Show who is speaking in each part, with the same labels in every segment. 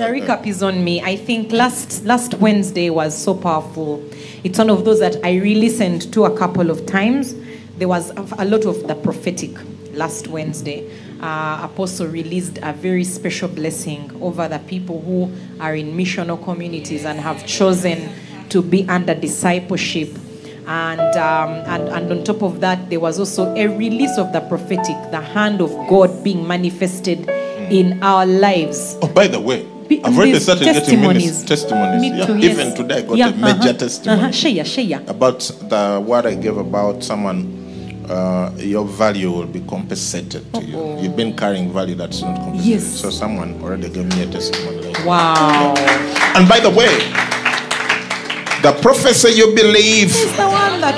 Speaker 1: The recap is on me. I think last last Wednesday was so powerful. It's one of those that I re-listened to a couple of times. There was a lot of the prophetic last Wednesday. Uh, Apostle released a very special blessing over the people who are in missional communities and have chosen to be under discipleship. And, um, and, and on top of that, there was also a release of the prophetic, the hand of God being manifested in our lives.
Speaker 2: Oh, by the way,
Speaker 1: Be-
Speaker 2: I've already
Speaker 1: these
Speaker 2: started getting
Speaker 1: testimonies.
Speaker 2: testimonies.
Speaker 1: Me
Speaker 2: yeah.
Speaker 1: too, yes.
Speaker 2: Even today, I got
Speaker 1: Yeah,
Speaker 2: a major
Speaker 1: uh-huh,
Speaker 2: testimony
Speaker 1: uh-huh. Share, share.
Speaker 2: about the word I gave about someone. Uh, your value will be compensated to you. You've been carrying value that's not compensated.
Speaker 1: Yes.
Speaker 2: So someone already gave me a testimony.
Speaker 1: Wow.
Speaker 2: And by the way, the prophecy you believe
Speaker 1: is the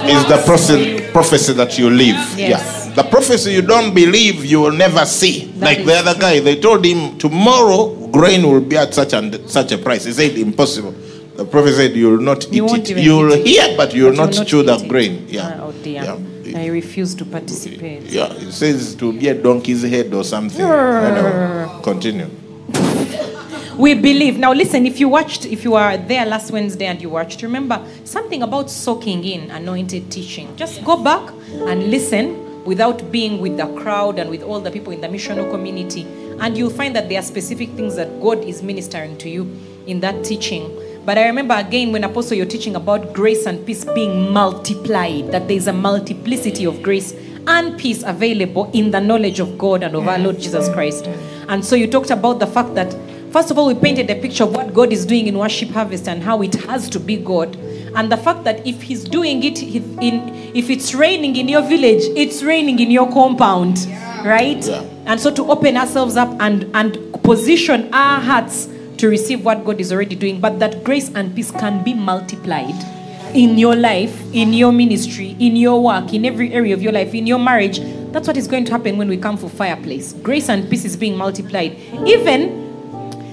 Speaker 2: is the prophecy, prophecy that you live.
Speaker 1: Yes.
Speaker 2: Yeah. The prophecy you don't believe, you will never see.
Speaker 1: That
Speaker 2: like the other guy, they told him tomorrow grain will be at such and such a price. He said impossible. The prophet said you will not eat
Speaker 1: You won't
Speaker 2: it. You will
Speaker 1: eat
Speaker 2: hear, but you will
Speaker 1: But
Speaker 2: not, chew
Speaker 1: not
Speaker 2: the
Speaker 1: it.
Speaker 2: grain. Yeah.
Speaker 1: Ah, oh dear.
Speaker 2: Yeah.
Speaker 1: I refuse to participate.
Speaker 2: Yeah. It says to be a donkey's head or something. Continue.
Speaker 1: We believe. Now listen, if you watched, if you were there last Wednesday and you watched, remember something about soaking in anointed teaching. Just go back and listen without being with the crowd and with all the people in the missional community. And you'll find that there are specific things that God is ministering to you in that teaching. But I remember again when Apostle you're teaching about grace and peace being multiplied, that there's a multiplicity of grace and peace available in the knowledge of God and of our Lord Jesus Christ. And so you talked about the fact that First of all, we painted a picture of what God is doing in Worship Harvest and how it has to be God. And the fact that if He's doing it if in if it's raining in your village, it's raining in your compound. Right?
Speaker 2: Yeah.
Speaker 1: And so to open ourselves up and, and position our hearts to receive what God is already doing, but that grace and peace can be multiplied in your life, in your ministry, in your work, in every area of your life, in your marriage. That's what is going to happen when we come for fireplace. Grace and peace is being multiplied. Even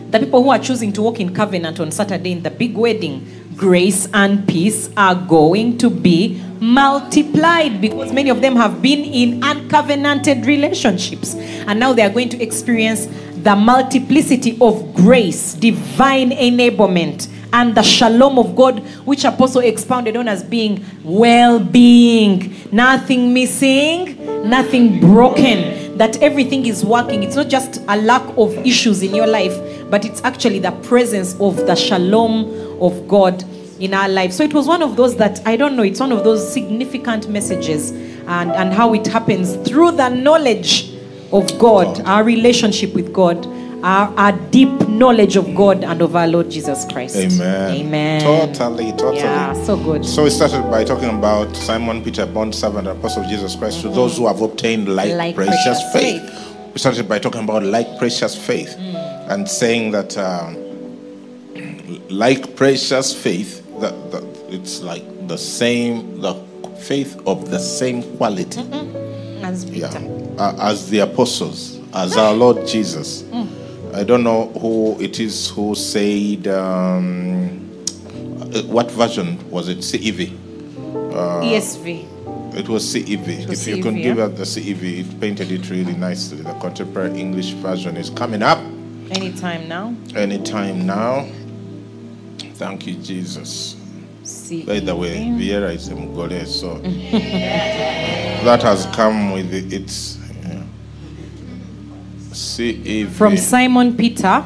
Speaker 1: the people who are choosing to walk in covenant on Saturday in the big wedding, grace and peace are going to be multiplied because many of them have been in uncovenanted relationships. And now they are going to experience the multiplicity of grace, divine enablement, and the shalom of God, which Apostle expounded on as being well being, nothing missing, nothing broken, that everything is working. It's not just a lack of issues in your life, but it's actually the presence of the shalom of God in our life. So it was one of those that I don't know, it's one of those significant messages and, and how it happens through the knowledge of God, our relationship with God, our, our deep knowledge of God and of our Lord Jesus Christ.
Speaker 2: Amen.
Speaker 1: Amen.
Speaker 2: Totally, totally.
Speaker 1: Yeah, so good.
Speaker 2: So we started by talking about Simon Peter, bond servant, apostle of Jesus Christ, to those who have obtained like,
Speaker 1: Like
Speaker 2: precious,
Speaker 1: precious
Speaker 2: faith. We started by talking about like precious faith
Speaker 1: Mm.
Speaker 2: and saying that um, like precious faith, that, that it's like the same, the faith of the same quality.
Speaker 1: As Peter.
Speaker 2: Yeah, uh, as the apostles, as our Lord Jesus. I don't know who it is who said, um, uh, what version was it? CEV.
Speaker 1: ESV.
Speaker 2: It was CEV. if you can
Speaker 1: CEV,
Speaker 2: give
Speaker 1: yeah.
Speaker 2: us the CEV, it painted it really nicely. The contemporary English version is coming up
Speaker 1: Anytime now.
Speaker 2: anytime now. Thank you, Jesus.
Speaker 1: See.
Speaker 2: By the way, Vieira is a Mgole, so that has come with its CEV.
Speaker 1: From Simon Peter,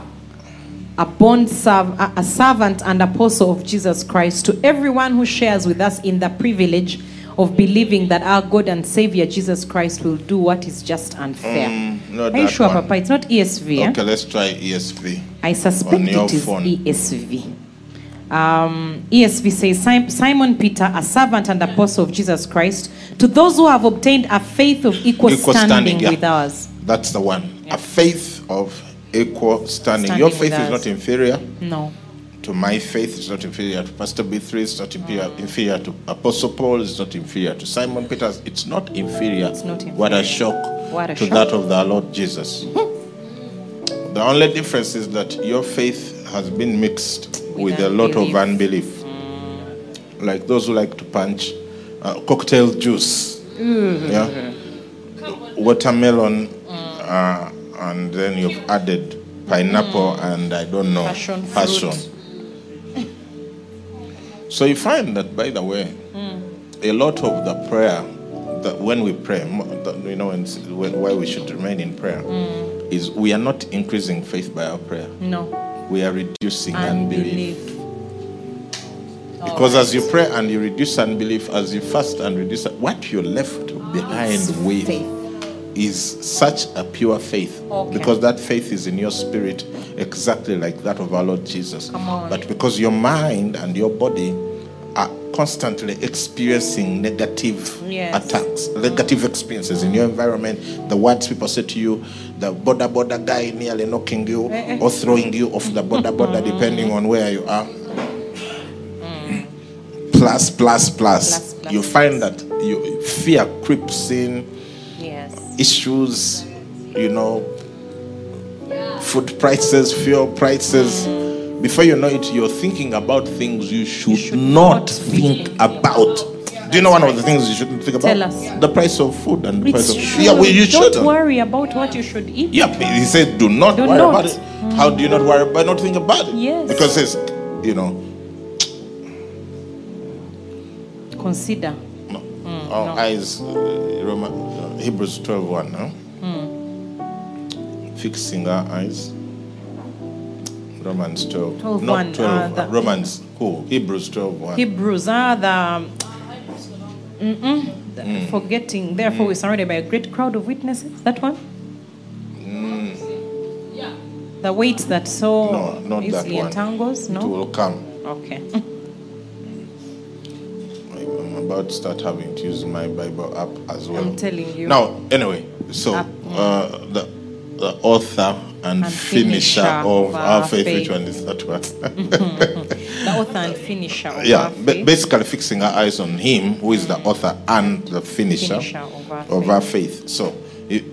Speaker 1: a bond serv- a a servant and apostle of Jesus Christ, to everyone who shares with us in the privilege of believing that our God and Savior Jesus Christ will do what is just and fair.
Speaker 2: Mm, not
Speaker 1: Are you
Speaker 2: that
Speaker 1: sure,
Speaker 2: one.
Speaker 1: Papa? It's not ESV. eh?
Speaker 2: Okay, let's try ESV.
Speaker 1: I suspect
Speaker 2: On your
Speaker 1: it is
Speaker 2: phone.
Speaker 1: ESV. Um, ESV says "Sim- Simon Peter, a servant and apostle of Jesus Christ, to those who have obtained a faith of equal,
Speaker 2: Equal
Speaker 1: standing,
Speaker 2: standing, yeah.
Speaker 1: with ours.
Speaker 2: That's the one. A faith of equal standing.
Speaker 1: Standing
Speaker 2: Your faith is not inferior.
Speaker 1: No.
Speaker 2: to my faith, it's not inferior to Pastor B3, it's not inferior, inferior to Apostle Paul, it's not inferior to Simon Peters, it's not inferior.
Speaker 1: It's not
Speaker 2: What a shock
Speaker 1: What a
Speaker 2: to
Speaker 1: shock.
Speaker 2: that of the Lord Jesus. the only difference is that your faith has been mixed with, a lot of unbelief. Like those who like to punch uh, cocktail juice. Yeah. Watermelon, uh, and then you've added pineapple hmm. and I don't know,
Speaker 1: Passion
Speaker 2: passion. So you find that, by the way, hmm. a lot of the prayer that when we pray, you know, and why we should remain in prayer, hmm. is we are not increasing faith by our prayer.
Speaker 1: No.
Speaker 2: We are reducing unbelief.
Speaker 1: Unbelief.
Speaker 2: Because as you pray and you reduce unbelief, as you fast and reduce, what you're left behind with
Speaker 1: Faith.
Speaker 2: Is such a pure faith.
Speaker 1: Okay.
Speaker 2: Because that faith is in your spirit, exactly like that of our Lord Jesus. But because your mind and your body are constantly experiencing negative
Speaker 1: Yes.
Speaker 2: attacks, negative experiences in your environment, the words people say to you, the border border guy nearly knocking you
Speaker 1: Eh, eh.
Speaker 2: or throwing you off the border border, depending on where you are plus plus plus,
Speaker 1: Plus, plus,
Speaker 2: you find that you fear creeps in. Issues you know food prices fuel prices before you know it you're thinking about things you should,
Speaker 1: should
Speaker 2: not
Speaker 1: not
Speaker 2: think
Speaker 1: think
Speaker 2: about do you know one of the things you shouldn't think about
Speaker 1: Tell us.
Speaker 2: the price of food and the
Speaker 1: It's
Speaker 2: price of
Speaker 1: true.
Speaker 2: yeah well you
Speaker 1: Don't worry about what you should eat.
Speaker 2: yeah, but he said, do not
Speaker 1: Do
Speaker 2: worry
Speaker 1: not.
Speaker 2: about it. How do you not worry about not think about it?
Speaker 1: Yes.
Speaker 2: Because it's, you know,
Speaker 1: Consider.
Speaker 2: no. our eyes, uh, Roma, uh, Hebrews 12 1, no? Fixing our eyes. Romans 12.
Speaker 1: 12,
Speaker 2: not
Speaker 1: 1,
Speaker 2: 12.
Speaker 1: uh,
Speaker 2: Romans, who? Hebrews 12 1.
Speaker 1: Hebrews are the. Mm-mm, the
Speaker 2: Mm.
Speaker 1: Forgetting, therefore, we're surrounded by a great crowd of witnesses. That one?
Speaker 2: Mm.
Speaker 1: The weight that so
Speaker 2: No, not that
Speaker 1: easily
Speaker 2: one.
Speaker 1: entangles?
Speaker 2: It
Speaker 1: No?
Speaker 2: will come.
Speaker 1: Okay.
Speaker 2: About to start having to use my Bible app as well.
Speaker 1: I'm telling you.
Speaker 2: Now, anyway, so uh, the, the author and,
Speaker 1: And
Speaker 2: finisher,
Speaker 1: finisher
Speaker 2: of
Speaker 1: of
Speaker 2: our faith,
Speaker 1: faith.
Speaker 2: which one is that one?
Speaker 1: The author and finisher of
Speaker 2: yeah,
Speaker 1: our
Speaker 2: ba-
Speaker 1: faith.
Speaker 2: basically fixing our eyes on Him, who is the author and the finisher,
Speaker 1: Finisher of our
Speaker 2: of
Speaker 1: faith.
Speaker 2: our faith. So, it,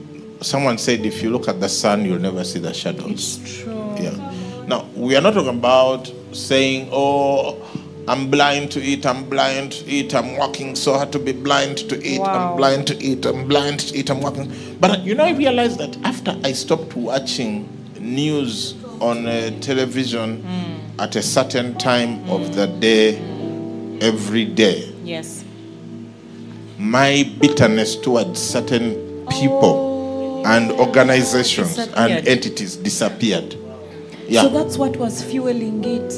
Speaker 2: someone said, if you look at the sun, you'll never see the shadows.
Speaker 1: It's true.
Speaker 2: Yeah. Now, we are not talking about saying, oh, I'm blind to eat, I'm blind to eat, I'm working so hard to be blind to eat,
Speaker 1: Wow.
Speaker 2: I'm blind to eat, I'm blind to eat, I'm working. But you know, I realized that after I stopped watching news on uh, television at a certain time of the day, every day,
Speaker 1: Yes.
Speaker 2: my bitterness towards certain people and organizations and entities disappeared. Yeah.
Speaker 1: So that's what was fueling it.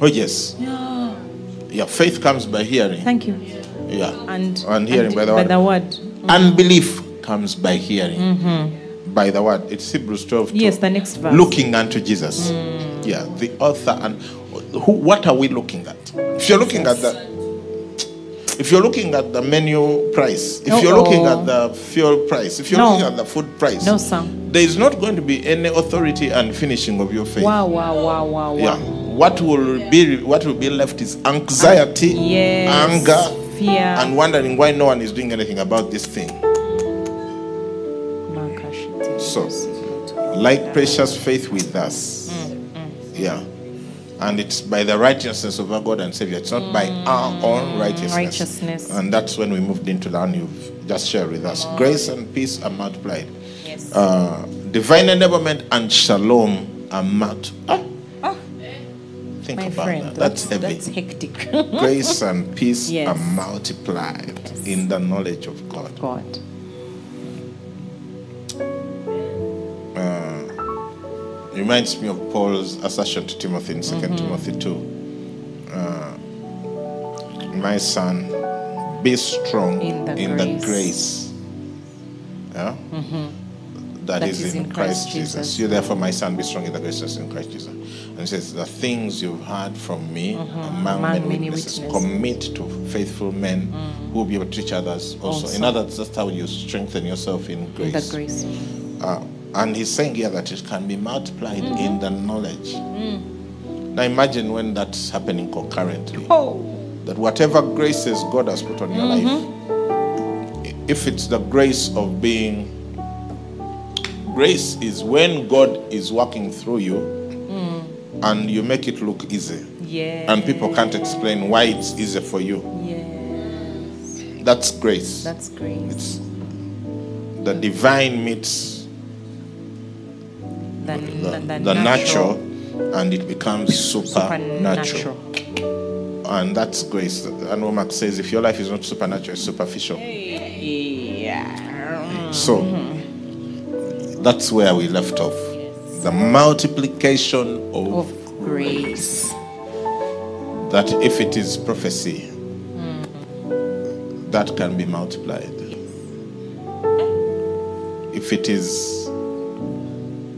Speaker 2: Oh yes.
Speaker 1: Yeah.
Speaker 2: Yeah. Faith comes by hearing.
Speaker 1: Thank you.
Speaker 2: Yeah.
Speaker 1: And,
Speaker 2: And hearing by the word.
Speaker 1: word.
Speaker 2: Unbelief comes by hearing. By the word. It's Hebrews 12.
Speaker 1: Mm-hmm. Yes, the next verse.
Speaker 2: Looking unto Jesus. Yeah. The author and who. What are we looking at? If you're looking at the. If you're looking at the menu price, if you're looking at the fuel price, if you're
Speaker 1: No.
Speaker 2: looking at the food price,
Speaker 1: No, sir.
Speaker 2: there is not going to be any authority and finishing of your faith.
Speaker 1: Wow, wow, wow, wow,
Speaker 2: Yeah. What will be what will be left is anxiety,
Speaker 1: Yes.
Speaker 2: anger,
Speaker 1: Fear.
Speaker 2: and wondering why no one is doing anything about this thing. So, like precious faith with us. Mm, mm. Yeah. And it's by the righteousness of our God and Savior. It's not by mm. our own righteousness.
Speaker 1: Righteousness.
Speaker 2: And that's when we moved into and you've just shared with us. Grace and peace are multiplied.
Speaker 1: Yes.
Speaker 2: Uh, divine enablement and shalom are multiplied. Ah, Think
Speaker 1: My
Speaker 2: about
Speaker 1: friend,
Speaker 2: that. That's, heavy.
Speaker 1: That's hectic.
Speaker 2: Grace and peace
Speaker 1: Yes.
Speaker 2: are multiplied in the knowledge of God.
Speaker 1: God.
Speaker 2: reminds me of Paul's assertion to Timothy in 2nd
Speaker 1: Mm-hmm.
Speaker 2: Timothy 2. Uh, my son, be strong
Speaker 1: In the
Speaker 2: in
Speaker 1: grace.
Speaker 2: the grace yeah? that
Speaker 1: That
Speaker 2: is,
Speaker 1: is
Speaker 2: in,
Speaker 1: in
Speaker 2: Christ,
Speaker 1: Christ
Speaker 2: Jesus.
Speaker 1: Jesus.
Speaker 2: You therefore, my son, be strong in the grace that is in Christ Jesus. And he says, The things you've heard from me among,
Speaker 1: Mm-hmm. Among
Speaker 2: many
Speaker 1: many
Speaker 2: witnesses,
Speaker 1: witnesses.
Speaker 2: commit to faithful men who will be able to teach others also. In other words, that's how you strengthen yourself in
Speaker 1: In
Speaker 2: grace.
Speaker 1: the grace.
Speaker 2: Uh, and he's saying here that it can be multiplied
Speaker 1: Mm-hmm.
Speaker 2: in the knowledge. Now imagine when that's happening concurrently.
Speaker 1: Oh.
Speaker 2: That whatever graces God has put on your life, if it's the grace of being, grace is when God is working through you and you make it look easy.
Speaker 1: Yeah.
Speaker 2: And people can't explain why it's easy for you.
Speaker 1: Yes.
Speaker 2: That's grace.
Speaker 1: That's grace.
Speaker 2: It's the divine meets
Speaker 1: The,
Speaker 2: the,
Speaker 1: the,
Speaker 2: the natural and it becomes supernatural.
Speaker 1: supernatural.
Speaker 2: And that's grace. And Wommack says if your life is not supernatural, it's superficial.
Speaker 1: Yeah.
Speaker 2: So mm-hmm. that's where we left off. The multiplication of,
Speaker 1: Of grace.
Speaker 2: that if it is prophecy, mm-hmm. that can be multiplied. Eh? If it is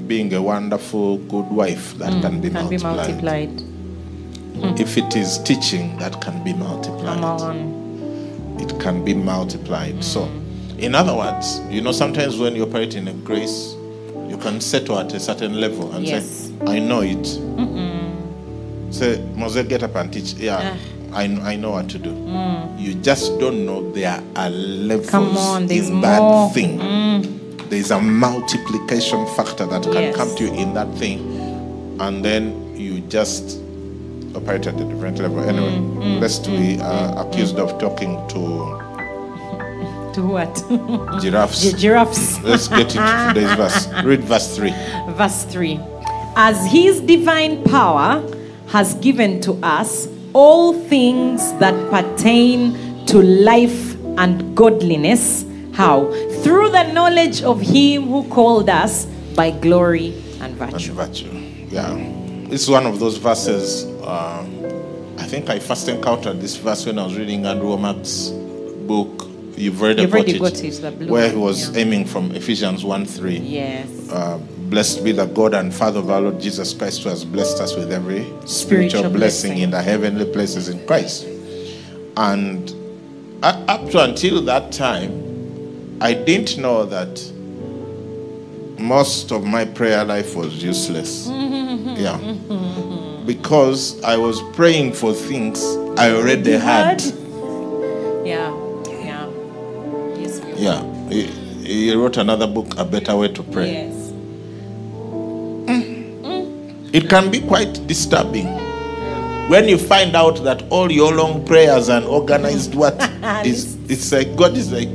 Speaker 2: being a wonderful, good wife, that mm, can be
Speaker 1: Can be
Speaker 2: multiplied.
Speaker 1: multiplied. Hmm.
Speaker 2: If it is teaching, that can be multiplied.
Speaker 1: Come on.
Speaker 2: it can be multiplied. So, mm. in other words, you know, sometimes when you operate in a grace, you can settle at a certain level and
Speaker 1: Yes.
Speaker 2: say, I know it. Say, Mose, get up and teach. Yeah, ah. I, I know what to do. Mm. You just don't know there are levels
Speaker 1: Come on, there's
Speaker 2: in that
Speaker 1: more.
Speaker 2: thing. Mm. There's a multiplication factor that can
Speaker 1: Yes.
Speaker 2: come to you in that thing, and then you just operate at a different level. Anyway, mm, lest we are accused of talking to
Speaker 1: To what?
Speaker 2: giraffes.
Speaker 1: Gi- Giraffes.
Speaker 2: Let's get into today's verse. Read verse 3.
Speaker 1: Verse 3 As his divine power has given to us all things that pertain to life and godliness. How? Through the knowledge of him who called us by glory and
Speaker 2: And
Speaker 1: virtue.
Speaker 2: virtue. Yeah. Is one of those verses. Uh, I think I first encountered this verse when I was reading Andrew Wommack's book. You've read
Speaker 1: You've already
Speaker 2: it,
Speaker 1: got it, the blue
Speaker 2: Where he was
Speaker 1: yeah.
Speaker 2: aiming from Ephesians 1 3.
Speaker 1: Yes.
Speaker 2: Uh, blessed be the God and Father of our Lord Jesus Christ, who has blessed us with every spiritual,
Speaker 1: Spiritual
Speaker 2: blessing,
Speaker 1: blessing.
Speaker 2: in the heavenly places in Christ. And up to until that time, I didn't know that most of my prayer life was useless. yeah. Because I was praying for things I already had.
Speaker 1: Yeah. Yeah.
Speaker 2: He, he wrote another book, A Better Way to Pray.
Speaker 1: Yes.
Speaker 2: It can be quite disturbing when you find out that all your long prayers and organized what is it's like God is like,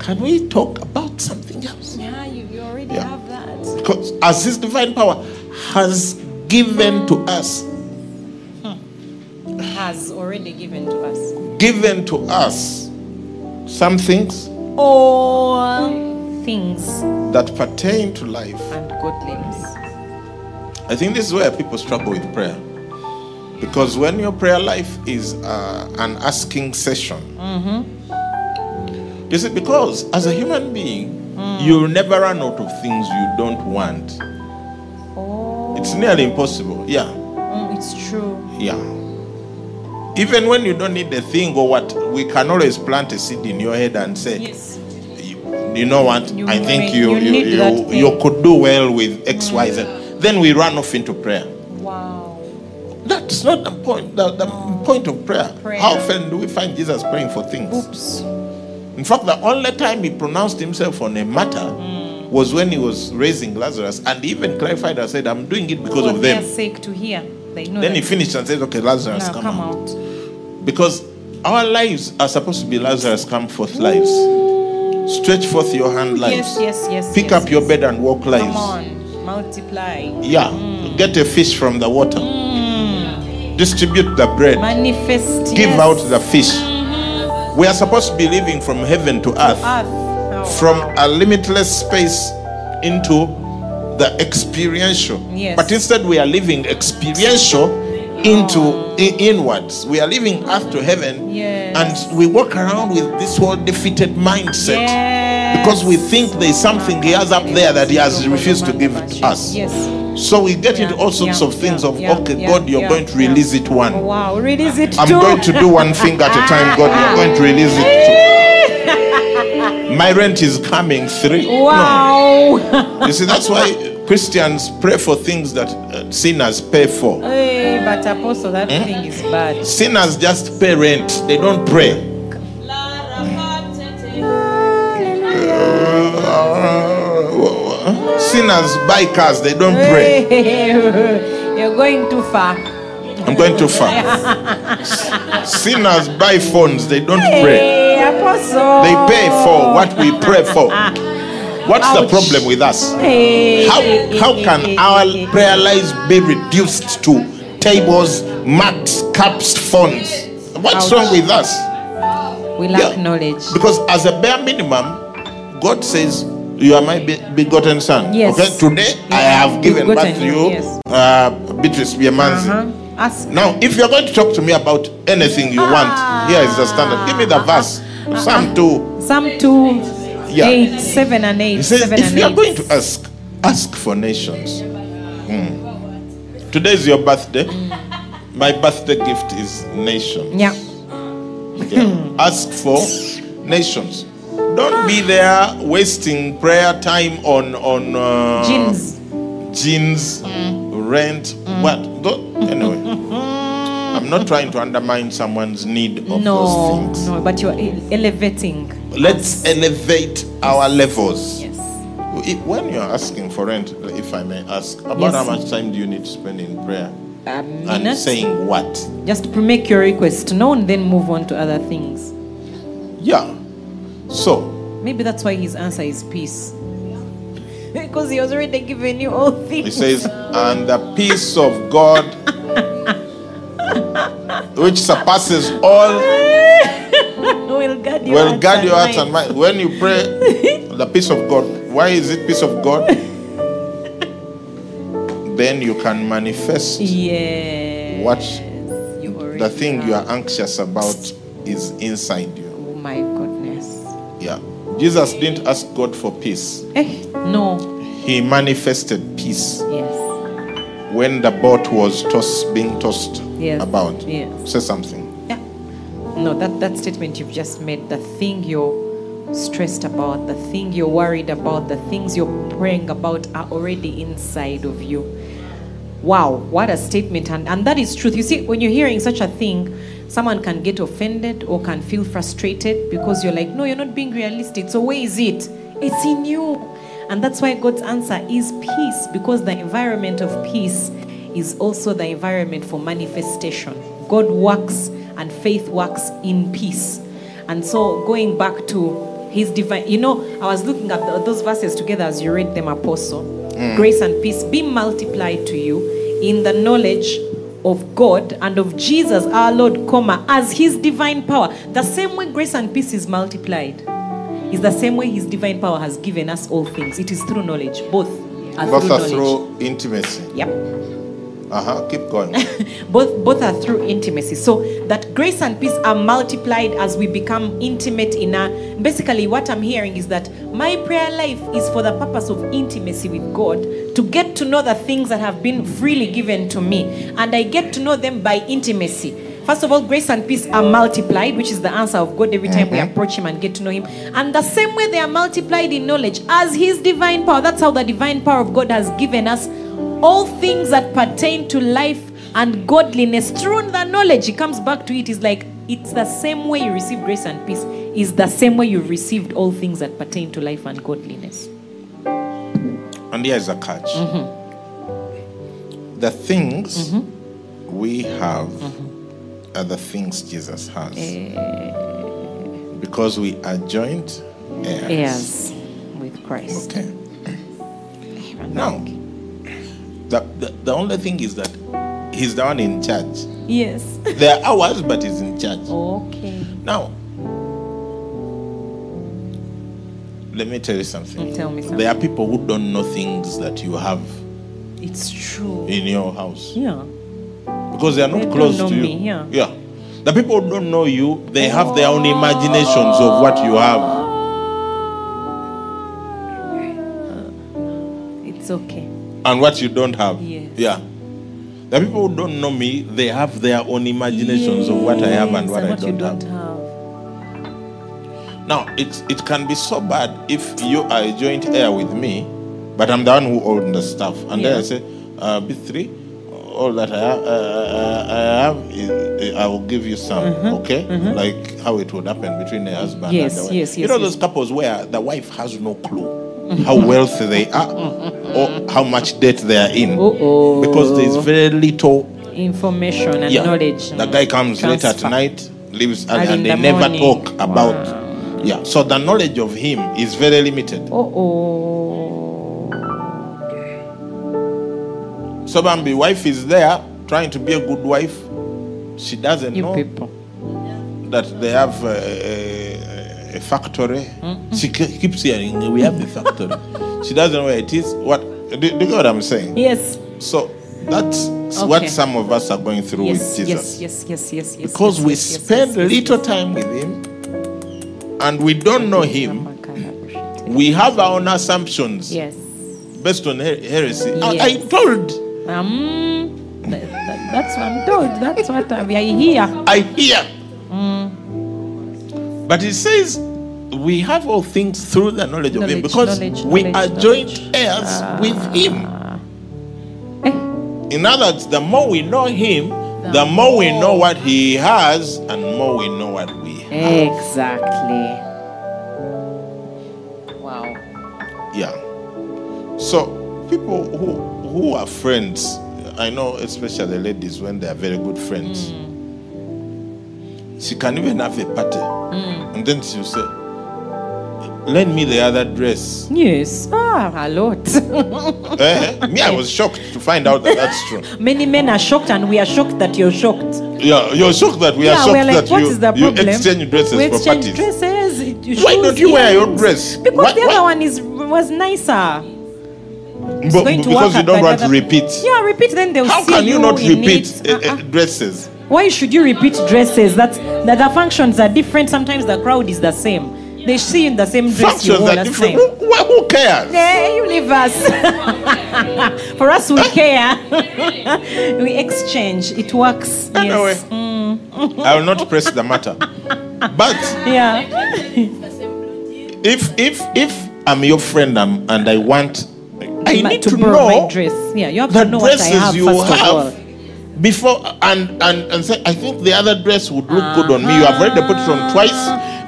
Speaker 2: can we talk about something else?
Speaker 1: Yeah, you, you already
Speaker 2: Yeah.
Speaker 1: have that.
Speaker 2: Because as His divine power has given to us,
Speaker 1: Has already given to us.
Speaker 2: given to us some things
Speaker 1: all things
Speaker 2: that pertain to life.
Speaker 1: and godliness.
Speaker 2: I think this is where people struggle with prayer. Because when your prayer life is uh, an asking session, you see, because as a human being, you'll never run out of things you don't want.
Speaker 1: Oh,
Speaker 2: It's nearly impossible. Yeah,
Speaker 1: mm, it's true.
Speaker 2: yeah. Even when you don't need the thing or what, we can always plant a seed in your head and say,
Speaker 1: Yes.
Speaker 2: you, you know what,
Speaker 1: You
Speaker 2: I think
Speaker 1: may-
Speaker 2: you,
Speaker 1: you
Speaker 2: you, you, could do well with X, Y, Z. Then we run off into prayer.
Speaker 1: Wow.
Speaker 2: That's not the point. The, the point of prayer.
Speaker 1: Prayer.
Speaker 2: How often do we find Jesus praying for things?
Speaker 1: Oops.
Speaker 2: In fact, the only time he pronounced himself on a matter
Speaker 1: Mm.
Speaker 2: was when he was raising Lazarus, and he even clarified and said, "I'm doing it because
Speaker 1: For
Speaker 2: of
Speaker 1: their
Speaker 2: them."
Speaker 1: sake to hear. They know
Speaker 2: Then he finished and said, "Okay, Lazarus,
Speaker 1: now
Speaker 2: come,
Speaker 1: come
Speaker 2: out.
Speaker 1: out.
Speaker 2: because our lives are supposed to be Lazarus come forth lives. Stretch forth your hand lives.
Speaker 1: Yes, yes, yes.
Speaker 2: Pick
Speaker 1: yes,
Speaker 2: up your bed and walk lives.
Speaker 1: Come on. Multiply.
Speaker 2: Yeah, mm. get a fish from the water. Mm. Distribute the bread.
Speaker 1: Manifest.
Speaker 2: Give
Speaker 1: yes.
Speaker 2: out the fish. Mm-hmm. We are supposed to be living from heaven to earth,
Speaker 1: earth. Oh,
Speaker 2: from a limitless space into the experiential.
Speaker 1: Yes.
Speaker 2: But instead, we are living experiential into i- inwards. We are living earth to heaven,
Speaker 1: Yes.
Speaker 2: and we walk around with this whole defeated mindset
Speaker 1: Yes.
Speaker 2: because we think there is something He has up there that He has refused to give to us.
Speaker 1: Yes.
Speaker 2: So we get into all sorts
Speaker 1: yeah,
Speaker 2: of things
Speaker 1: yeah,
Speaker 2: of
Speaker 1: yeah,
Speaker 2: okay,
Speaker 1: yeah,
Speaker 2: God, you're
Speaker 1: yeah,
Speaker 2: going to
Speaker 1: yeah.
Speaker 2: release it one.
Speaker 1: Oh, wow. Release it
Speaker 2: I'm
Speaker 1: too.
Speaker 2: going to do one thing at a time, God. You're ah. going to release it. Two. My rent is coming. Three.
Speaker 1: Wow.
Speaker 2: No. You see, that's why Christians pray for things that uh, sinners pay for.
Speaker 1: Hey, but apostle, that
Speaker 2: Hmm?
Speaker 1: thing is bad.
Speaker 2: Sinners just pay rent, they don't pray. Sinners buy cars, they don't pray.
Speaker 1: You're going too far.
Speaker 2: I'm going too far. Sinners buy phones, they don't pray. They pay for what we pray for. What's the problem with us? How, how can our prayer lives be reduced to tables, mats, cups, phones? What's
Speaker 1: Ouch.
Speaker 2: wrong with us?
Speaker 1: We lack
Speaker 2: Yeah.
Speaker 1: knowledge.
Speaker 2: Because as a bare minimum, God says, You are my be- begotten son.
Speaker 1: Yes.
Speaker 2: Okay, today I have given
Speaker 1: Begotten
Speaker 2: birth to
Speaker 1: you,
Speaker 2: you,
Speaker 1: yes.
Speaker 2: uh, Beatrice Biemanzi.
Speaker 1: Uh-huh. Ask.
Speaker 2: Now, if you're going to talk to me about anything you want, ah. here is the standard. Give me the uh-huh. verse. Uh-huh. Psalm 2.
Speaker 1: Some two,
Speaker 2: Yeah.
Speaker 1: eight, seven and eight,
Speaker 2: He says,
Speaker 1: seven
Speaker 2: if
Speaker 1: and
Speaker 2: you are going to ask, ask for nations. Hmm. Today is your birthday. Mm. My birthday gift is nations.
Speaker 1: yeah.
Speaker 2: Yeah. Ask for nations. Don't be there wasting prayer time on on uh,
Speaker 1: Jeans.
Speaker 2: jeans, mm. rent, mm. what? Don't, anyway, I'm not trying to undermine someone's need of those
Speaker 1: No,
Speaker 2: things.
Speaker 1: no, but you're elevating.
Speaker 2: Let's elevate our levels.
Speaker 1: Yes.
Speaker 2: When you're asking for rent, if I may ask, about
Speaker 1: Yes.
Speaker 2: how much time do you need to spend in prayer? And saying what?
Speaker 1: Just to make your request known, then move on to other things.
Speaker 2: Yeah. So,
Speaker 1: Maybe that's why his answer is peace. because he has already given you all things.
Speaker 2: He says, and the peace of God, which surpasses all,
Speaker 1: will guard your
Speaker 2: will guard your and mind. When you pray, the peace of God. Why is it peace of God? then you can manifest
Speaker 1: Yes.
Speaker 2: what the thing you are anxious about is inside you.
Speaker 1: Oh my goodness.
Speaker 2: Yeah. Jesus didn't ask God for peace.
Speaker 1: Eh, no.
Speaker 2: He manifested peace
Speaker 1: Yes.
Speaker 2: When the boat was tossed, being tossed
Speaker 1: Yes.
Speaker 2: about.
Speaker 1: Yes.
Speaker 2: Say something.
Speaker 1: Yeah. No, that, that statement you've just made, the thing you're stressed about, the thing you're worried about, the things you're praying about are already inside of you. Wow, what a statement. And, and that is truth. You see, when you're hearing such a thing, someone can get offended or can feel frustrated because you're like, no, you're not being realistic. So where is it? It's in you. And that's why God's answer is peace because the environment of peace is also the environment for manifestation. God works and faith works in peace. And so going back to his divine, you know, I was looking at the- those verses together as you read them, Apostle. Mm. Grace and peace be multiplied to you in the knowledge of God and of Jesus our Lord, comma, as his divine power. The same way grace and peace is multiplied is the same way his divine power has given us all things. It is through knowledge. Both are
Speaker 2: Both
Speaker 1: through
Speaker 2: are
Speaker 1: knowledge.
Speaker 2: through intimacy.
Speaker 1: Yep.
Speaker 2: Uh huh. Keep going.
Speaker 1: both both are through intimacy so that grace and peace are multiplied as we become intimate in our basically what i'm hearing is that my prayer life is for the purpose of intimacy with god to get to know the things that have been freely given to me and i get to know them by intimacy First of all, grace and peace are multiplied, which is the answer of God every time we mm-hmm. approach Him and get to know Him. And the same way they are multiplied in knowledge as His divine power. That's how the divine power of God has given us all things that pertain to life and godliness through the knowledge. He comes back to it. it. Is like it's the same way you receive grace and peace. Is the same way you've received all things that pertain to life and godliness.
Speaker 2: And here's a catch. Mm-hmm. The things mm-hmm. we have are the things Jesus has. Eh. Because we are joint heirs.
Speaker 1: Heirs with Christ.
Speaker 2: Okay. Now, the, the, the only thing is that he's the one in charge.
Speaker 1: Yes.
Speaker 2: They are ours, but he's in charge.
Speaker 1: Okay.
Speaker 2: Now, let me tell you something.
Speaker 1: Mm, tell me something.
Speaker 2: There are people who don't know things that you have
Speaker 1: It's true.
Speaker 2: in your house
Speaker 1: Yeah.
Speaker 2: Because they are not
Speaker 1: They
Speaker 2: close to you.
Speaker 1: me, yeah.
Speaker 2: yeah. The people who don't know you, they have their own imaginations of what you have.
Speaker 1: It's okay.
Speaker 2: and what you don't have.
Speaker 1: Yes.
Speaker 2: Yeah. The people who don't know me, they have their own imaginations of what I have and
Speaker 1: Yes,
Speaker 2: what, I
Speaker 1: you
Speaker 2: don't,
Speaker 1: don't
Speaker 2: have.
Speaker 1: have.
Speaker 2: Now, it, it can be so bad if you are a joint heir with me but I'm the one who owned the stuff. And then I say, uh, B3, all that I have, uh, I have, is- I will give you some, okay? Like how it would happen between the husband
Speaker 1: Mm-hmm. Yes,
Speaker 2: and the wife.
Speaker 1: yes,
Speaker 2: You know
Speaker 1: yes.
Speaker 2: those couples where the wife has no clue how wealthy they are or how much debt they are in.
Speaker 1: Uh-oh.
Speaker 2: Because there's very little
Speaker 1: Information and
Speaker 2: yeah.
Speaker 1: knowledge.
Speaker 2: The guy comes late at night, leaves, and,
Speaker 1: And
Speaker 2: and they
Speaker 1: the
Speaker 2: never
Speaker 1: morning.
Speaker 2: talk about. Yeah, so the knowledge of him is very limited.
Speaker 1: Oh, oh.
Speaker 2: So Bambi, wife is there trying to be a good wife. She doesn't
Speaker 1: You
Speaker 2: know
Speaker 1: people.
Speaker 2: that they have a, a, a factory. She keeps hearing, "We have the factory." she doesn't know where it is. What? Do, do you get what I'm saying?
Speaker 1: Yes.
Speaker 2: So that's
Speaker 1: Okay.
Speaker 2: what some of us are going through
Speaker 1: Yes,
Speaker 2: with Jesus.
Speaker 1: yes, yes, yes, yes, yes.
Speaker 2: because
Speaker 1: yes,
Speaker 2: we spend little time with him and we don't know him we have our own assumptions
Speaker 1: Yes.
Speaker 2: based on her- heresy I, I told
Speaker 1: Um, th- th- that's what I'm told. That's what I, we are here.
Speaker 2: i hear
Speaker 1: Mm.
Speaker 2: but it says we have all things through the knowledge, of him because
Speaker 1: knowledge,
Speaker 2: we
Speaker 1: knowledge,
Speaker 2: are
Speaker 1: knowledge.
Speaker 2: joint heirs with him
Speaker 1: Eh,
Speaker 2: in other words the more we know him the, more, we know what he has and more we know what we have
Speaker 1: exactly. Wow.
Speaker 2: Yeah. So people who who are friends, I know especially ladies when they are very good friends. She can even have a party, and then she'll say, "Lend me the other dress."
Speaker 1: Yes. Ah, a lot.
Speaker 2: Eh? Me, I was shocked to find out that that's true.
Speaker 1: Many men are shocked, and we are shocked that you're shocked.
Speaker 2: Yeah, you're shocked that we are shocked
Speaker 1: we're like,
Speaker 2: that
Speaker 1: what
Speaker 2: you,
Speaker 1: is the
Speaker 2: you exchange dresses
Speaker 1: we
Speaker 2: for
Speaker 1: exchange
Speaker 2: parties.
Speaker 1: dresses.
Speaker 2: Why don't you wear your dress?
Speaker 1: Because
Speaker 2: Why-
Speaker 1: the other
Speaker 2: why-
Speaker 1: one is was nicer. It's
Speaker 2: But-
Speaker 1: going to
Speaker 2: because
Speaker 1: work
Speaker 2: you don't want to repeat.
Speaker 1: Yeah, repeat. Then they'll
Speaker 2: How
Speaker 1: see
Speaker 2: can you not
Speaker 1: in
Speaker 2: repeat
Speaker 1: it.
Speaker 2: eh, eh,
Speaker 1: Uh-uh.
Speaker 2: dresses?
Speaker 1: Why should you repeat dresses? That's that the functions are different. Sometimes the crowd is the same. They see in the same dress you
Speaker 2: Functions
Speaker 1: wore
Speaker 2: are different.
Speaker 1: time.
Speaker 2: Who, who- who cares?
Speaker 1: Yeah, you leave us. For us, we care. we exchange. It works.
Speaker 2: Anyway.
Speaker 1: Yes. Mm,
Speaker 2: I will not press the matter. But
Speaker 1: yeah.
Speaker 2: if if if I'm your friend um, and I want, I need to,
Speaker 1: borrow
Speaker 2: know
Speaker 1: my dress. Yeah, you have
Speaker 2: the
Speaker 1: to know what I
Speaker 2: dresses
Speaker 1: have
Speaker 2: you
Speaker 1: first of all.
Speaker 2: have before and and and say I think the other dress would look good on me. You have already put it on ah. twice.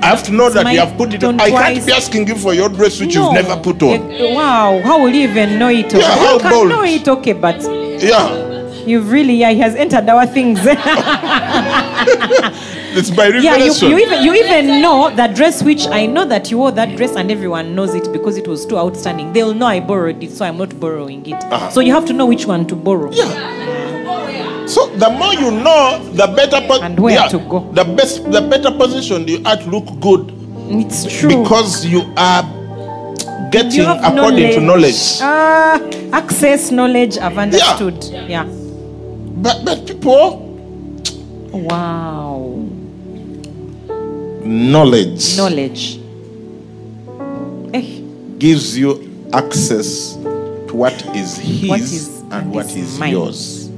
Speaker 2: I have to know that you have put it on.
Speaker 1: on
Speaker 2: I can't be asking you for your dress which
Speaker 1: No.
Speaker 2: you've never put on.
Speaker 1: Wow, how will you even know it?
Speaker 2: Yeah, how
Speaker 1: you can
Speaker 2: bold.
Speaker 1: know it, okay, but
Speaker 2: Yeah,
Speaker 1: you've really, yeah, he has entered our things.
Speaker 2: it's by
Speaker 1: yeah, you, you even you even know that dress which I know that you wore that dress and everyone knows it because it was too outstanding. They'll know I borrowed it, so I'm not borrowing it.
Speaker 2: Uh-huh.
Speaker 1: So you have to know which one to borrow.
Speaker 2: Yeah. So the more you know, the better. Po-
Speaker 1: And where
Speaker 2: yeah,
Speaker 1: to go.
Speaker 2: The best, the better position you are to look good
Speaker 1: It's true.
Speaker 2: because you are getting
Speaker 1: you
Speaker 2: according to knowledge.
Speaker 1: Ah, access knowledge. I've understood. Yeah.
Speaker 2: But but people,
Speaker 1: Wow.
Speaker 2: Knowledge
Speaker 1: Knowledge. Eh,
Speaker 2: gives you access to what is his
Speaker 1: What is-
Speaker 2: and what
Speaker 1: is mine.
Speaker 2: yours.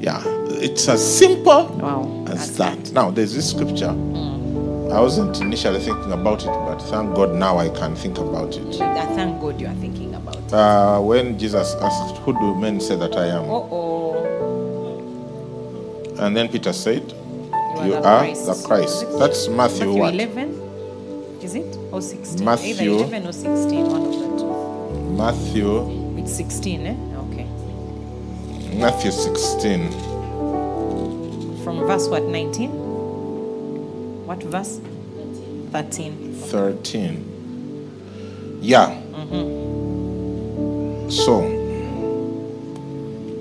Speaker 2: Yeah, it's as simple
Speaker 1: wow.
Speaker 2: as that. Now there's this scripture. I wasn't initially thinking about it, but thank God now I can think about it.
Speaker 1: I thank God you are thinking about it.
Speaker 2: Uh, when Jesus asked, Who do men say that I am?
Speaker 1: Oh, oh.
Speaker 2: And then Peter said,
Speaker 1: You
Speaker 2: You
Speaker 1: are the
Speaker 2: are
Speaker 1: Christ.
Speaker 2: the Christ. That's Matthew,
Speaker 1: Matthew
Speaker 2: what?
Speaker 1: 11? Is it? Or 16?
Speaker 2: Matthew-
Speaker 1: Either 11 or 16, one of the two.
Speaker 2: Matthew,
Speaker 1: It's 16, eh? Okay.
Speaker 2: Matthew 16.
Speaker 1: From verse what, 19? What verse? 13.
Speaker 2: 13. Yeah. So,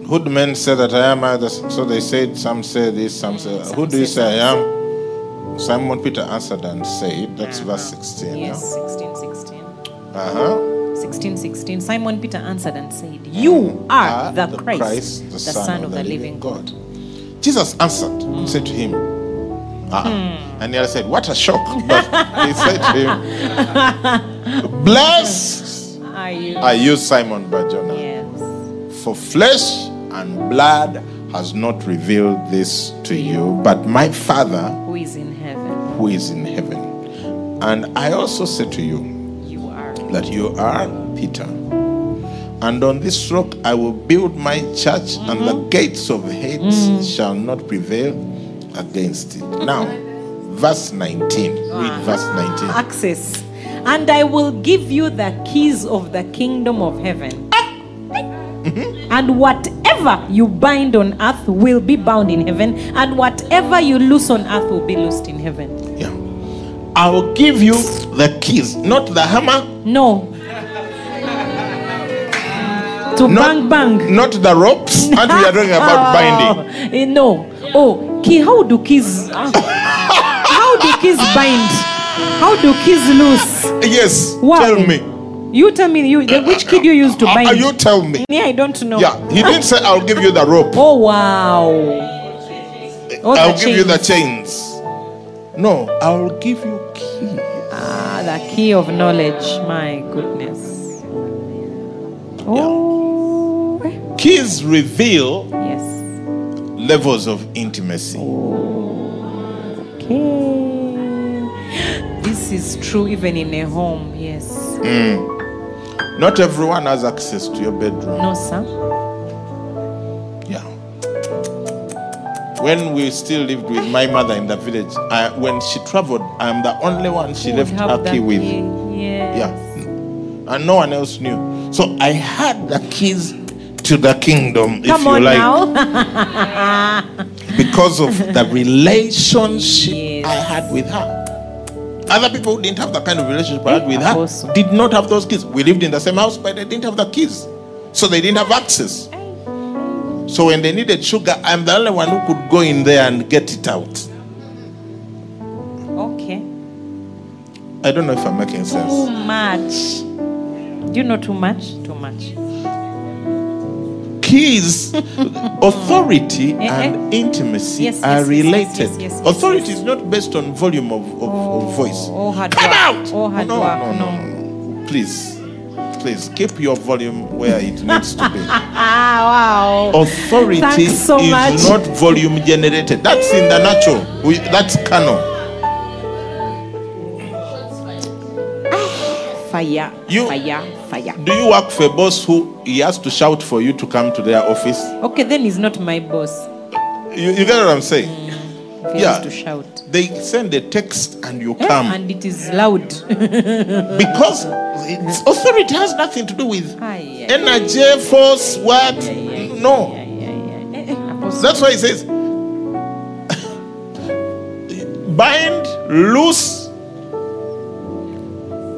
Speaker 2: who do men say that I am? Others- So they said, some say this, some say,
Speaker 1: Some
Speaker 2: who do you
Speaker 1: say
Speaker 2: I am? Simon Peter answered and said, that's verse 16.
Speaker 1: Yes, 16, 16.
Speaker 2: Uh huh.
Speaker 1: 16, 16. Simon Peter answered and said, You are the, Christ,
Speaker 2: the, Son,
Speaker 1: of the living God.
Speaker 2: Jesus answered and said to him, ah.
Speaker 1: Hmm.
Speaker 2: and he said, What a shock. But he said to him, Blessed
Speaker 1: Are you?
Speaker 2: are you, Simon Barjona,
Speaker 1: Yes.
Speaker 2: for flesh and blood has not revealed this to you, but my Father
Speaker 1: Who is in heaven?
Speaker 2: who is in heaven. And I also say to you
Speaker 1: You are.
Speaker 2: that you are Peter, And on this rock I will build my church, and the mm-hmm. gates of Hades mm. shall not prevail against it. Now, verse 19. Read ah. verse 19.
Speaker 1: Access. And I will give you the keys of the kingdom of heaven. And whatever you bind on earth will be bound in heaven, and whatever you loose on earth will be loosed in heaven.
Speaker 2: Yeah. I will give you the keys, not the hammer,
Speaker 1: No. To
Speaker 2: not,
Speaker 1: bang bang.
Speaker 2: not the ropes. And we are talking about binding.
Speaker 1: Oh, eh, no. Oh, key. How do keys? ah. how do keys bind? How do keys loose?
Speaker 2: Yes.
Speaker 1: Wow.
Speaker 2: Tell me.
Speaker 1: You tell me. You the- which kid you use to bind?
Speaker 2: you tell me.
Speaker 1: yeah, I don't know.
Speaker 2: Yeah. He didn't say I'll give you the rope.
Speaker 1: Oh wow. Oh,
Speaker 2: I'll give you the
Speaker 1: chains.
Speaker 2: chains. No, I'll give you key.
Speaker 1: Ah, the key of knowledge. My goodness. Oh.
Speaker 2: Keys reveal
Speaker 1: Yes.
Speaker 2: levels of intimacy.
Speaker 1: Okay. This is true even in a home. Yes.
Speaker 2: Not everyone has access to your bedroom.
Speaker 1: No, sir.
Speaker 2: Yeah. When we still lived with my mother in the village, I, when she traveled, I'm the only one she left her key with.
Speaker 1: Yes.
Speaker 2: Yeah. And no one else knew. So I had the keys to the kingdom, if you like, because of the relationship
Speaker 1: Yes.
Speaker 2: I had with her. Other people who didn't have that kind of relationship I had with her did not have those keys. We lived in the same house, but they didn't have the keys. So they didn't have access. So when they needed sugar, I'm the only one who could go in there and get it out.
Speaker 1: okay.
Speaker 2: I don't know if I'm making sense.
Speaker 1: Too much. Do you know too much? Too much.
Speaker 2: Keys, authority,
Speaker 1: Eh, eh.
Speaker 2: and intimacy
Speaker 1: Yes,
Speaker 2: are
Speaker 1: yes, yes,
Speaker 2: related.
Speaker 1: yes,
Speaker 2: authority is not based on volume of, of, of voice.
Speaker 1: Oh,
Speaker 2: Come
Speaker 1: work.
Speaker 2: out!
Speaker 1: Oh, hard
Speaker 2: no,
Speaker 1: work.
Speaker 2: no, no, no, no. Please, please keep your volume where it needs to be.
Speaker 1: Ah, wow.
Speaker 2: Authority
Speaker 1: so
Speaker 2: is
Speaker 1: much.
Speaker 2: not volume generated. That's in the natural. We, that's canon.
Speaker 1: Fire.
Speaker 2: You-
Speaker 1: Fire. Fire.
Speaker 2: Do you work for a boss who he has to shout for you to come to their office?
Speaker 1: Okay, then he's not my boss.
Speaker 2: You, you get what I'm saying?
Speaker 1: Mm, if he
Speaker 2: Yeah.
Speaker 1: has to shout.
Speaker 2: They send a text and you come
Speaker 1: And it is loud.
Speaker 2: because it's, authority has nothing to do with energy, force, what? No. That's why he says, bind, loose.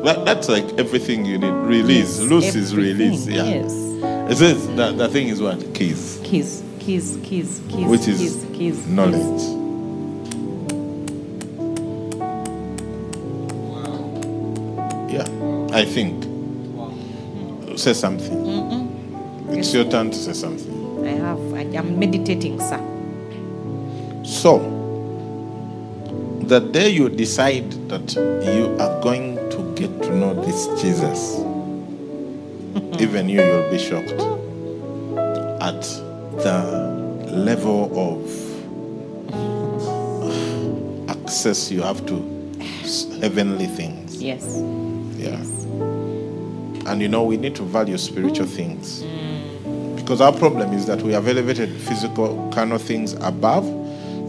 Speaker 2: That, that's like everything you need. Release. Loose is release. Yeah.
Speaker 1: Yes.
Speaker 2: It says that the thing is what? Keys,
Speaker 1: Keys, keys, keys, keys.
Speaker 2: which is
Speaker 1: keys, keys,
Speaker 2: knowledge. Yeah, I think. Say something. It's your turn to say something.
Speaker 1: I have. I am meditating, sir.
Speaker 2: So, the day you decide that you are going get to know this Jesus, even you, you'll be shocked at the level of access you have to heavenly things.
Speaker 1: Yes.
Speaker 2: Yeah. And you know, we need to value spiritual things. Mm. Because our problem is that we have elevated physical, carnal things above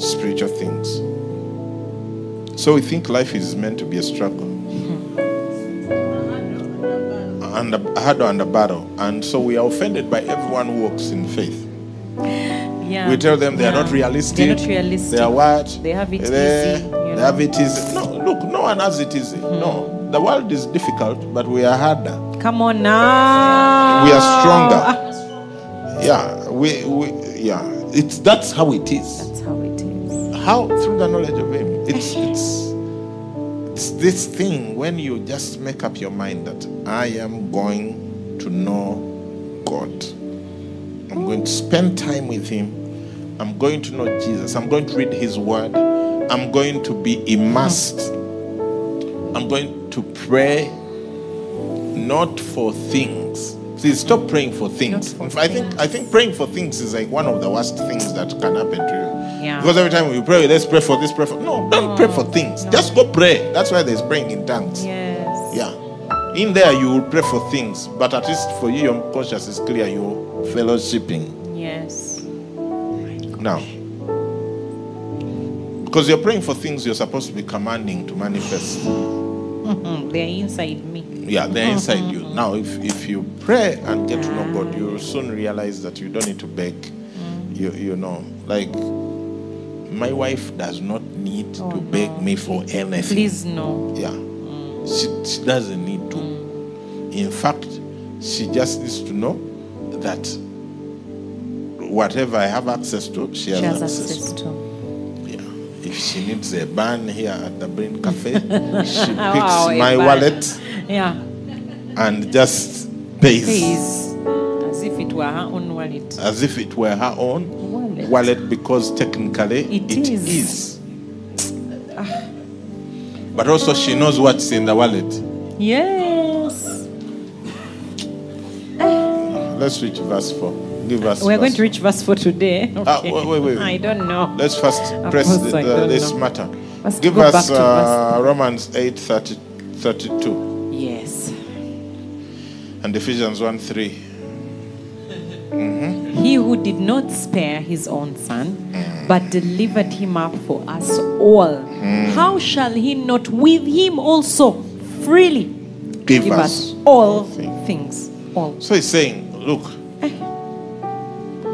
Speaker 2: spiritual things. So we think life is meant to be a struggle. And a hard and a battle. And so we are offended by everyone who walks in faith.
Speaker 1: Yeah.
Speaker 2: We tell them they are not realistic.
Speaker 1: They're not realistic.
Speaker 2: They are what?
Speaker 1: They have it
Speaker 2: They-
Speaker 1: easy, you
Speaker 2: They have it easy. No, look, no one has it easy. Hmm. No. The world is difficult, but we are harder.
Speaker 1: Come on now.
Speaker 2: We are stronger. Yeah, we, we yeah. It's that's how it is.
Speaker 1: That's how it is.
Speaker 2: How through the knowledge of Him. It's it's it's this thing when you just make up your mind that I am going to know God. I'm going to spend time with Him. I'm going to know Jesus. I'm going to read His Word. I'm going to be immersed. I'm going to pray not for things. Please stop praying for things.
Speaker 1: For
Speaker 2: I think I think praying for things is like one of the worst things that can happen to you.
Speaker 1: Yeah.
Speaker 2: Because every time we pray, let's pray for this, pray for no, don't oh. pray for things. Just go pray. That's why there's praying in tongues.
Speaker 1: Yes.
Speaker 2: Yeah. In there, you will pray for things, but at least for you, your conscience is clear. You're fellowshipping.
Speaker 1: Yes.
Speaker 2: Now, because you're praying for things you're supposed to be commanding to manifest.
Speaker 1: They're inside me.
Speaker 2: Yeah, they're inside you. Now, if, if you pray and get to know God, ah. you'll soon realize that you don't need to beg. You, you know, like my wife does not need
Speaker 1: Oh,
Speaker 2: to beg
Speaker 1: no.
Speaker 2: me for anything.
Speaker 1: Please no.
Speaker 2: Yeah. She, she doesn't need to. Mm. In fact, she just needs to know that whatever I have access to, she has,
Speaker 1: She has
Speaker 2: access,
Speaker 1: access
Speaker 2: to.
Speaker 1: to.
Speaker 2: Yeah. If she needs a ban here at the Brain Cafe, she picks
Speaker 1: Wow,
Speaker 2: my wallet
Speaker 1: Yeah.
Speaker 2: and just pays,
Speaker 1: Pays. As if it were her own wallet.
Speaker 2: as if it were her own.
Speaker 1: Wallet
Speaker 2: because technically
Speaker 1: It
Speaker 2: it
Speaker 1: is.
Speaker 2: is. But also she knows what's in the wallet.
Speaker 1: Yes.
Speaker 2: Let's reach verse 4. Give us
Speaker 1: We're going to reach verse 4 today.
Speaker 2: Ah,
Speaker 1: Okay.
Speaker 2: wait, wait, wait.
Speaker 1: I don't know.
Speaker 2: Let's first
Speaker 1: Of
Speaker 2: press the, the, this
Speaker 1: know.
Speaker 2: matter.
Speaker 1: Let's
Speaker 2: Give us uh, Romans 8 30, 32
Speaker 1: Yes.
Speaker 2: and Ephesians 1 3.
Speaker 1: He who did not spare his own son, mm. but delivered him up for us all, mm. how shall he not with him also freely
Speaker 2: Give,
Speaker 1: give
Speaker 2: us.
Speaker 1: us all
Speaker 2: things.
Speaker 1: things? All.
Speaker 2: So he's saying, look, eh.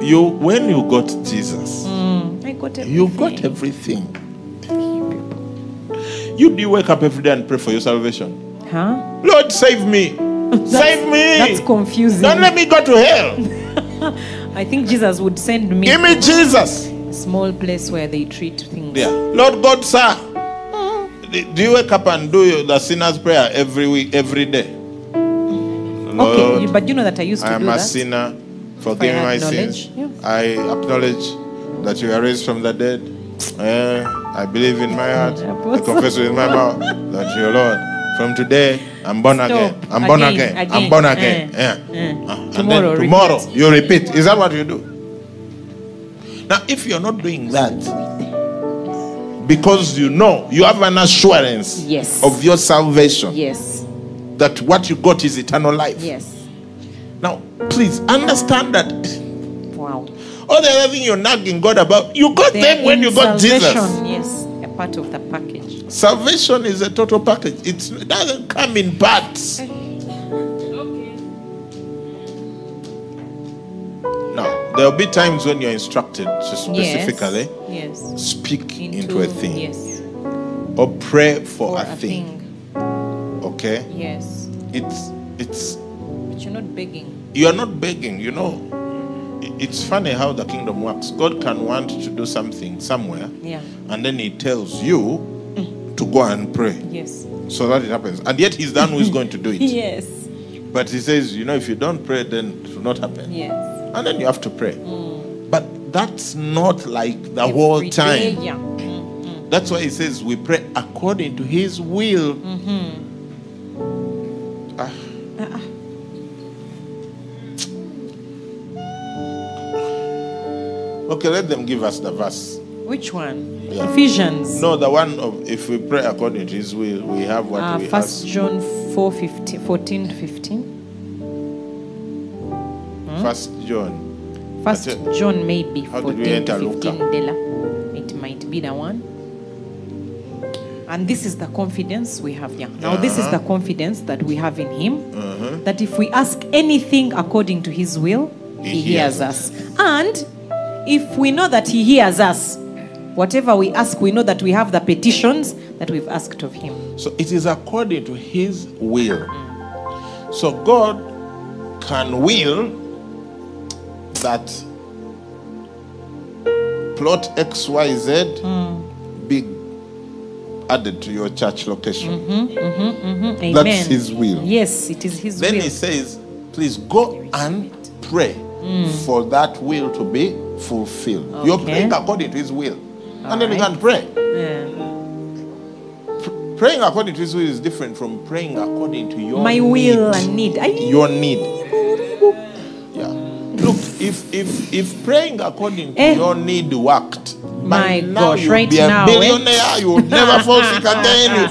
Speaker 2: you when you got Jesus, mm,
Speaker 1: I got everything.
Speaker 2: you got everything. You do wake up every day and pray for your salvation?
Speaker 1: Huh?
Speaker 2: Lord, save me. save me.
Speaker 1: That's confusing.
Speaker 2: Don't let me go to hell.
Speaker 1: I think Jesus would send me
Speaker 2: Give me Jesus.
Speaker 1: a small place where they treat things.
Speaker 2: Yeah. Lord God, sir. Do you wake up and do the sinner's prayer every week, every day?
Speaker 1: Okay,
Speaker 2: Lord,
Speaker 1: you- but you know that I used to
Speaker 2: I am
Speaker 1: do
Speaker 2: a
Speaker 1: that.
Speaker 2: sinner. Forgive me my sins.
Speaker 1: yeah.
Speaker 2: I acknowledge that you are raised from the dead. Eh, I believe in my heart. I confess with my mouth that you are Lord. From today, I'm born
Speaker 1: Stop.
Speaker 2: again. I'm born
Speaker 1: Again,
Speaker 2: again. I'm born again.
Speaker 1: Eh,
Speaker 2: Yeah.
Speaker 1: eh.
Speaker 2: Ah, and
Speaker 1: Tomorrow,
Speaker 2: then tomorrow
Speaker 1: repeat.
Speaker 2: you repeat. Is that what you do? Now, if you're not doing that, because you know you have an assurance
Speaker 1: Yes.
Speaker 2: of your salvation
Speaker 1: Yes.
Speaker 2: that what you got is eternal life.
Speaker 1: Yes.
Speaker 2: Now, please understand that
Speaker 1: Wow.
Speaker 2: all the other thing you're nagging God about, you got
Speaker 1: They
Speaker 2: them when you got
Speaker 1: salvation,
Speaker 2: Jesus.
Speaker 1: Yes, a part of the package.
Speaker 2: Salvation is a total package. It's, it doesn't come in parts. Now, there will be times when you're instructed to specifically
Speaker 1: Yes. yes.
Speaker 2: speak into, a thing
Speaker 1: Yes.
Speaker 2: or pray for,
Speaker 1: For
Speaker 2: a, thing. Okay?
Speaker 1: Yes.
Speaker 2: It's it's
Speaker 1: But you're not begging.
Speaker 2: you are not begging, you know. It's funny how the kingdom works. God can want to do something somewhere,
Speaker 1: Yeah.
Speaker 2: and then He tells you to go and pray
Speaker 1: Yes.
Speaker 2: so that it happens. And yet He's the one who is going to do it.
Speaker 1: Yes.
Speaker 2: But He says, you know, if you don't pray, then it will not happen.
Speaker 1: Yes.
Speaker 2: And then you have to pray. But that's not like the whole
Speaker 1: Every day,
Speaker 2: time.
Speaker 1: Yeah. Mm.
Speaker 2: That's why He says we pray according to His will. Ah. Okay, let them give us the verse.
Speaker 1: Which one?
Speaker 2: Yeah.
Speaker 1: Ephesians.
Speaker 2: No, the one of if we pray according to His will, we have what
Speaker 1: Uh,
Speaker 2: we
Speaker 1: First. John 4, 15, 14 to 15.
Speaker 2: First John.
Speaker 1: First
Speaker 2: That's it.
Speaker 1: John maybe
Speaker 2: How did
Speaker 1: 14
Speaker 2: we enter
Speaker 1: to
Speaker 2: Luca?
Speaker 1: 15 Dela. It might be the one. And this is the confidence we have here. Now, this is
Speaker 2: Uh-huh.
Speaker 1: the confidence that we have in Him that if we ask anything according to His will, He,
Speaker 2: He
Speaker 1: hears
Speaker 2: hears
Speaker 1: us. And if we know that He hears us, whatever we ask, we know that we have the petitions that we've asked of Him.
Speaker 2: So it is according to His will. So God can will that plot XYZ hmm. be added to your church location. Mm-hmm, mm-hmm, mm-hmm.
Speaker 1: Amen.
Speaker 2: That's His will.
Speaker 1: Yes, it is His
Speaker 2: Then
Speaker 1: will.
Speaker 2: Then He says, please go and pray hmm. for that will to be fulfilled. You're praying according to His will. And then you can pray.
Speaker 1: Yeah.
Speaker 2: Praying according to His will is different from praying according to your
Speaker 1: My
Speaker 2: need.
Speaker 1: will and need. Ay-
Speaker 2: Your need. Yeah. Look, if if if praying according to
Speaker 1: Eh.
Speaker 2: your need worked,
Speaker 1: My
Speaker 2: now
Speaker 1: gosh, right
Speaker 2: be a
Speaker 1: now, eh?
Speaker 2: billionaire. You will never fall sick again.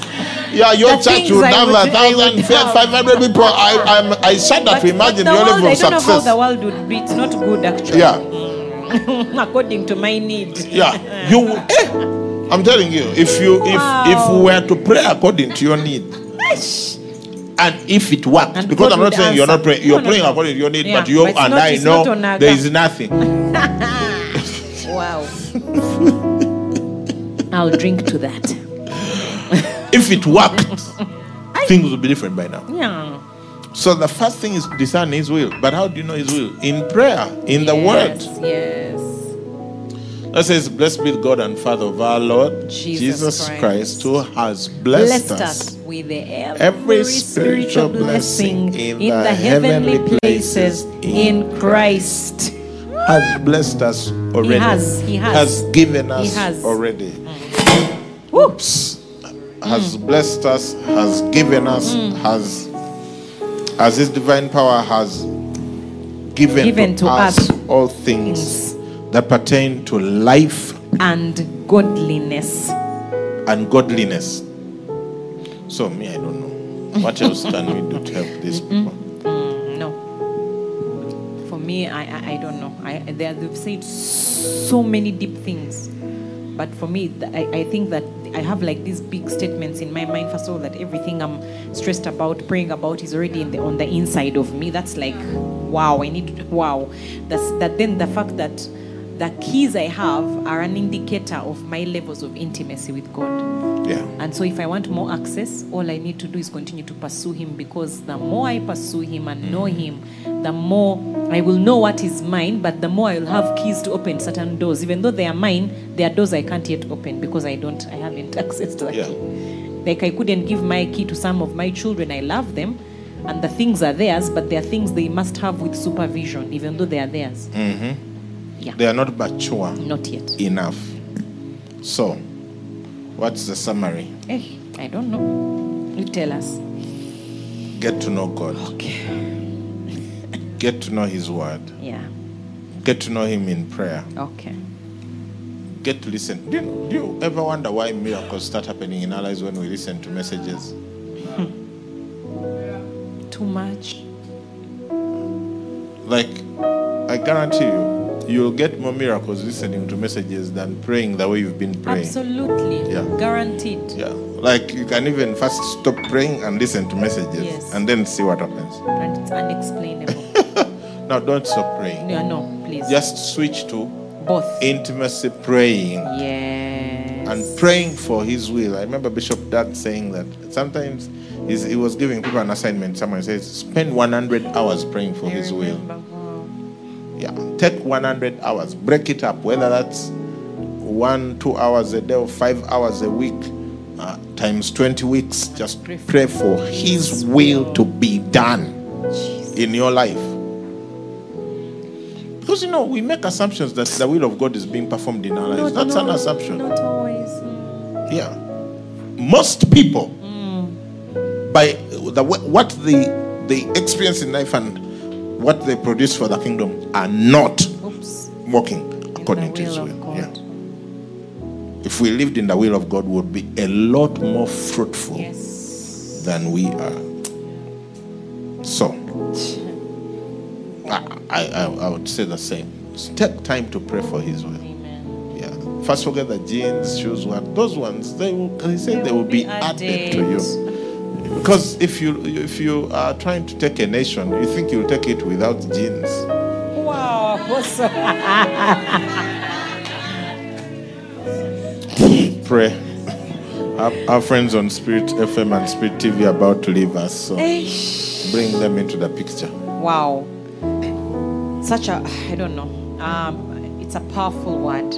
Speaker 2: Yeah, your
Speaker 1: the
Speaker 2: church would have
Speaker 1: would-
Speaker 2: a
Speaker 1: I
Speaker 2: thousand, five hundred people. I, I'm, I
Speaker 1: But,
Speaker 2: to
Speaker 1: but
Speaker 2: imagine
Speaker 1: the
Speaker 2: your
Speaker 1: world, I don't know how the world would be. It's not good, actually.
Speaker 2: Yeah,
Speaker 1: According to my need.
Speaker 2: yeah. You, eh, I'm telling you, if you, if if we were to pray according to your need, and if it worked,
Speaker 1: And
Speaker 2: because
Speaker 1: God
Speaker 2: I'm not saying you're not praying, you're
Speaker 1: No,
Speaker 2: praying
Speaker 1: no.
Speaker 2: according to your need,
Speaker 1: Yeah,
Speaker 2: but you
Speaker 1: but
Speaker 2: and
Speaker 1: not-
Speaker 2: I know there is nothing.
Speaker 1: Wow. I'll drink to that.
Speaker 2: If it worked, things would be different by now.
Speaker 1: Yeah.
Speaker 2: So the first thing is to discern His will. But how do you know His will? In prayer, in the Word.
Speaker 1: Yes.
Speaker 2: That says, Blessed be God and Father of our Lord
Speaker 1: Jesus
Speaker 2: Jesus,
Speaker 1: Christ,
Speaker 2: Christ, who has blessed,
Speaker 1: Blessed
Speaker 2: us
Speaker 1: us with every,
Speaker 2: every
Speaker 1: spiritual
Speaker 2: spiritual
Speaker 1: blessing
Speaker 2: blessing
Speaker 1: in,
Speaker 2: in
Speaker 1: the,
Speaker 2: the
Speaker 1: heavenly places in
Speaker 2: in
Speaker 1: Christ.
Speaker 2: has blessed us already.
Speaker 1: He has, he has.
Speaker 2: given us
Speaker 1: has.
Speaker 2: already.
Speaker 1: Mm. Whoops.
Speaker 2: Oops. Has mm. blessed us, has given us, mm. has as his divine power has given,
Speaker 1: Given
Speaker 2: to,
Speaker 1: to
Speaker 2: us,
Speaker 1: us
Speaker 2: all things that pertain to life
Speaker 1: And godliness.
Speaker 2: and godliness. So me, I don't know. What else can we do to help these people?
Speaker 1: Mm, no. For me, I, I, I don't know. I, they, they've said so many deep things. But for me, I, I think that I have like these big statements in my mind. First of all, that everything I'm stressed about, praying about, is already the, on the inside of me. That's like, wow, I need, wow. That's that. Then the fact that the keys I have are an indicator of my levels of intimacy with God.
Speaker 2: Yeah.
Speaker 1: And so, if I want more access, all I need to do is continue to pursue Him because the more I pursue Him and know mm-hmm. Him, the more I will know what is mine, but the more I will have keys to open certain doors. Even though they are mine, they are doors I can't yet open because I don't, I haven't access to that
Speaker 2: Yeah.
Speaker 1: key. Like I couldn't give my key to some of my children. I love them, and the things are theirs, but they are things they must have with supervision, even though they are theirs. Mm-hmm.
Speaker 2: They are not mature
Speaker 1: Not yet.
Speaker 2: enough. So, what's the summary?
Speaker 1: Eh, I don't know. You tell us.
Speaker 2: Get to know God.
Speaker 1: Okay.
Speaker 2: Get to know His Word.
Speaker 1: Yeah.
Speaker 2: Get to know Him in prayer.
Speaker 1: Okay.
Speaker 2: Get to listen. Do you, do you ever wonder why miracles start happening in our lives when we listen to messages?
Speaker 1: Too much.
Speaker 2: Like, I guarantee you, you'll get more miracles listening to messages than praying the way you've been praying.
Speaker 1: Absolutely.
Speaker 2: Yeah.
Speaker 1: Guaranteed.
Speaker 2: Yeah. Like, you can even first stop praying and listen to messages
Speaker 1: Yes.
Speaker 2: and then see what happens.
Speaker 1: And it's unexplainable.
Speaker 2: Now, don't stop praying.
Speaker 1: no, no, please.
Speaker 2: Just switch to
Speaker 1: Both.
Speaker 2: intimacy praying.
Speaker 1: Yes.
Speaker 2: and praying for his will. I remember Bishop Doug saying that sometimes he was giving people an assignment. Someone says, spend 100 hours praying for
Speaker 1: I
Speaker 2: his will.
Speaker 1: remember. Wow.
Speaker 2: Yeah, take 100 hours, break it up, whether that's one, two hours a day or five hours a week, uh, times 20 weeks. Just
Speaker 1: Pray for
Speaker 2: his will to be done in your life. Because you know, we make assumptions that the will of God is being performed in our lives.
Speaker 1: Not-
Speaker 2: That's
Speaker 1: no,
Speaker 2: an assumption.
Speaker 1: Not always. Mm.
Speaker 2: Yeah. Most people, by the what they they experience in life and they produce for the kingdom, are not
Speaker 1: Oops.
Speaker 2: walking
Speaker 1: In
Speaker 2: according to His
Speaker 1: will
Speaker 2: will. Yeah. If we lived in the will of God, we would be a lot more fruitful
Speaker 1: Yes.
Speaker 2: than we are. So, I, I, I would say the same. Take time to pray for His will.
Speaker 1: Amen.
Speaker 2: Yeah. First, forget the jeans, shoes, what those ones. They will. They say they, will be added to you. Because if you if you are trying to take a nation, you think you'll take it without jeans.
Speaker 1: Wow. Awesome.
Speaker 2: Pray. Our, our friends on Spirit FM and Spirit TV are about to leave us, so bring them into the picture.
Speaker 1: Wow. Such a, I don't know. Um, it's a powerful word.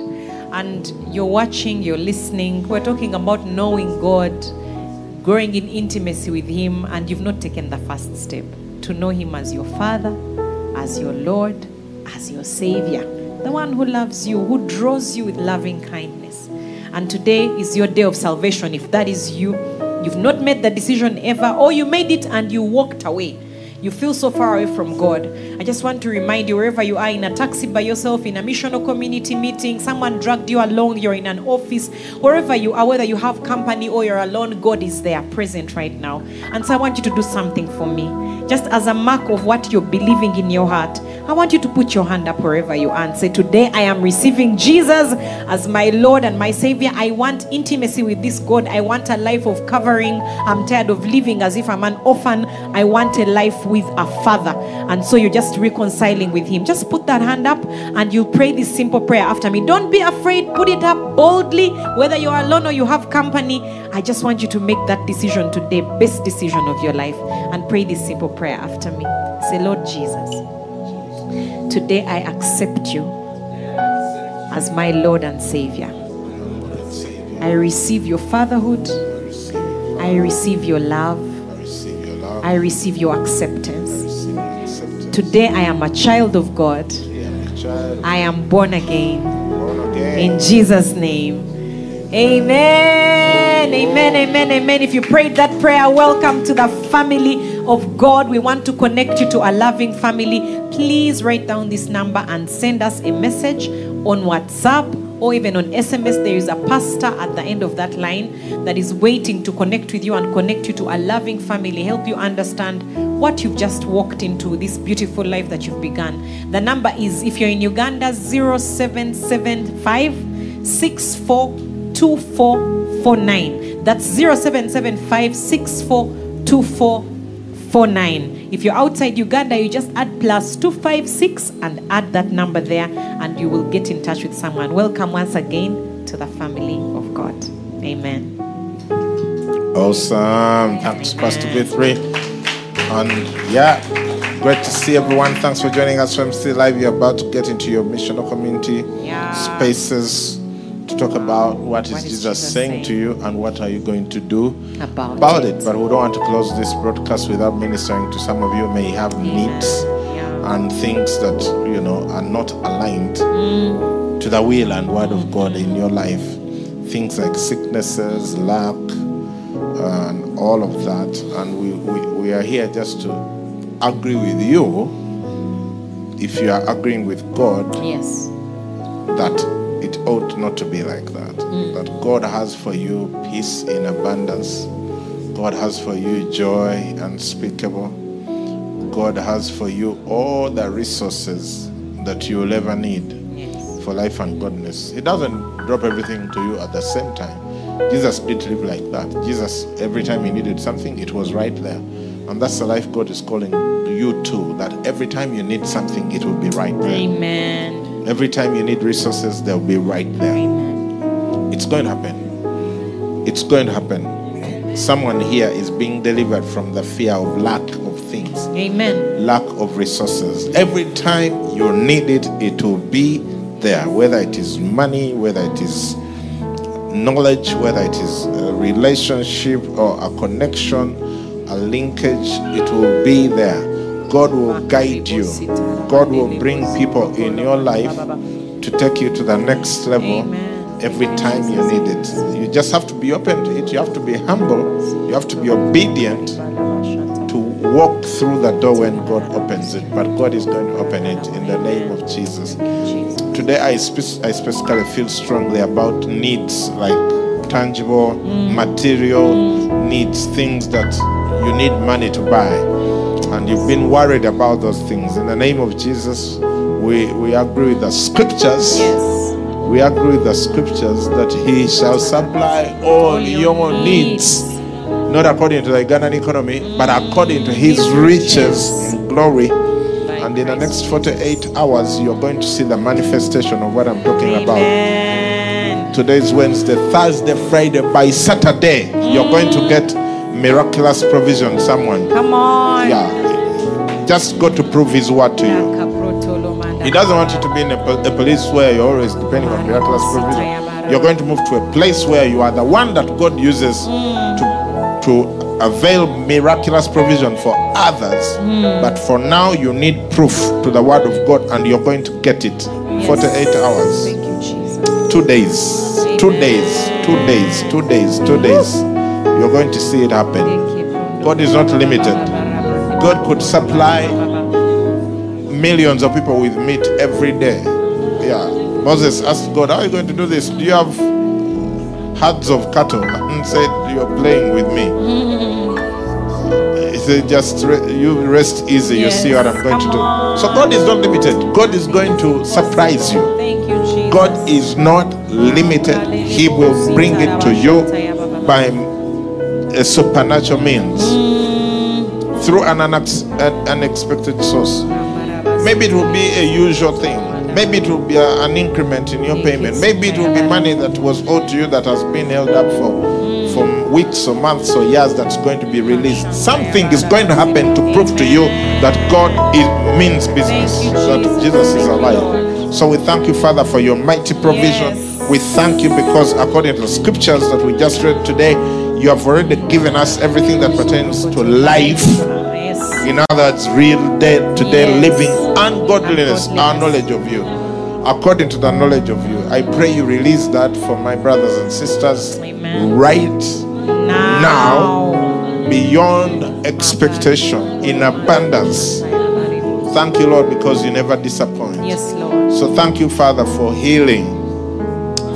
Speaker 1: And you're watching, you're listening. We're talking about knowing God, growing in intimacy with Him, and you've not taken the first step to know Him as your Father, as your Lord, as your Savior, the one who loves you, who draws you with loving kindness. And today is your day of salvation. If that is you, you've not made the decision ever, or you made it and you walked away. You feel so far away from God, I just want to remind you wherever you are in a taxi by yourself, in a missional community meeting, someone dragged you along, you're in an office, wherever you are, whether you have company or you're alone, God is there present right now. And so I want you to do something for me. Just as a mark of what you're believing in your heart, I want you to put your hand up wherever you are and say, Today I am receiving Jesus as my Lord and my Savior. I want intimacy with this God. I want a life of covering. I'm tired of living as if I'm an orphan. I want a life with a father. And so you're just reconciling with Him. Just put that hand up and you pray this simple prayer after me. Don't be afraid. Put it up boldly, whether you're alone or you have company. I just want you to make that decision today, best decision of your life, and pray this simple prayer after me. Say, Lord Jesus. Today I accept you as my Lord and Savior. I receive your fatherhood. I receive your love. I receive your acceptance. Today I am a child of God. I am born again. In Jesus' name. Amen. Amen. Amen. Amen. If you prayed that prayer, welcome to the family of God. We want to connect you to a loving family. Please write down this number and send us a message on WhatsApp or even on SMS. There is a pastor at the end of that line that is waiting to connect with you and connect you to a loving family, help you understand what you've just walked into, this beautiful life that you've begun. The number is, if you're in Uganda, 0775 642449. That's 0775 642449. If you're outside Uganda, you just add plus 256 and add that number there, and you will get in touch with someone. Welcome once again to the family of God. Amen.
Speaker 2: Awesome. Thanks, Pastor V3. And yeah, great to see everyone. Thanks for joining us from Still Live. You're about to get into your missional community
Speaker 1: Yeah.
Speaker 2: spaces to talk about what is,
Speaker 1: What is
Speaker 2: Jesus,
Speaker 1: Jesus
Speaker 2: saying,
Speaker 1: saying?
Speaker 2: to you and what are you going to do
Speaker 1: About,
Speaker 2: about it. But we don't want to close this broadcast without ministering to some of you may have needs
Speaker 1: Yeah.
Speaker 2: and things that you know are not aligned
Speaker 1: Mm.
Speaker 2: to the will and word of God in your life. Things like sicknesses, lack, and all of that. And we, we, we are here just to agree with you if you are agreeing with God
Speaker 1: Yes.
Speaker 2: that it ought not to be like that. Mm. That God has for you peace in abundance. God has for you joy unspeakable. God has for you all the resources that you will ever need
Speaker 1: Yes.
Speaker 2: for life and godliness. He doesn't drop everything to you at the same time. Jesus did live like that. Jesus, every time he needed something, it was right there. And that's the life God is calling you to, that every time you need something, it will be right there.
Speaker 1: Amen.
Speaker 2: Every time you need resources, they'll be right there. It's going to happen. It's going to happen. Someone here is being delivered from the fear of lack of things,
Speaker 1: Amen.
Speaker 2: lack of resources. Every time you need it, it will be there, whether it is money, whether it is knowledge, whether it is a relationship or a connection, a linkage, it will be there. God will guide you. God will bring people in your life to take you to the next level every time you need it. You just have to be open to it. You have to be humble. You have to be obedient to walk through the door when God opens it. But God is going to open it in the name of Jesus. Today, I, spe- I specifically feel strongly about needs like tangible, mm. material mm. needs, things that you need money to buy. And you've been worried about those things. In the name of Jesus, we, we agree with the scriptures.
Speaker 1: Yes.
Speaker 2: We agree with the scriptures that He shall supply all your needs, not according to the Ugandan economy, but according to His riches in glory. And in the next 48 hours, you're going to see the manifestation of what I'm talking about. Today is Wednesday, Thursday, Friday. By Saturday, you're going to get miraculous provision. Someone,
Speaker 1: Come on.
Speaker 2: yeah, just go to prove His word to you. He doesn't want you to be in a, a place where you're always depending on miraculous provision. You're going to move to a place where you are the one that God uses mm. to to avail miraculous provision for others. Mm. But for now, you need proof to the word of God, and you're going to get it. 48 hours,
Speaker 1: Thank you, Jesus.
Speaker 2: two days, two days, two days, two days, two days. You're going to see it happen. God is not limited. God could supply millions of people with meat every day. Yeah. Moses asked God, How are you going to do this? Do you have herds of cattle? And said, You're playing with me. He said, Just re- you rest easy. You see what I'm going to do. So God is not limited. God is going to surprise you. God is not limited. He will bring it to you by a supernatural means through an unexpected source. Maybe it will be a usual thing. Maybe it will be a- an increment in your payment. Maybe it will be money that was owed to you that has been held up for for weeks or months or years that's going to be released. Something is going to happen to prove to you that God is, means business, that
Speaker 1: Jesus.
Speaker 2: Jesus is alive. So we thank you, Father, for your mighty provision. We thank you because according to the scriptures that we just read today, you have already given us everything that pertains to life. In other words, real day to day
Speaker 1: Yes.
Speaker 2: living ungodliness, our knowledge of you. According to the knowledge of you, I pray you release that for my brothers and sisters
Speaker 1: Amen.
Speaker 2: right
Speaker 1: Now.
Speaker 2: beyond expectation in abundance. Thank you, Lord, because you never disappoint.
Speaker 1: Yes, Lord.
Speaker 2: So thank you, Father, for healing.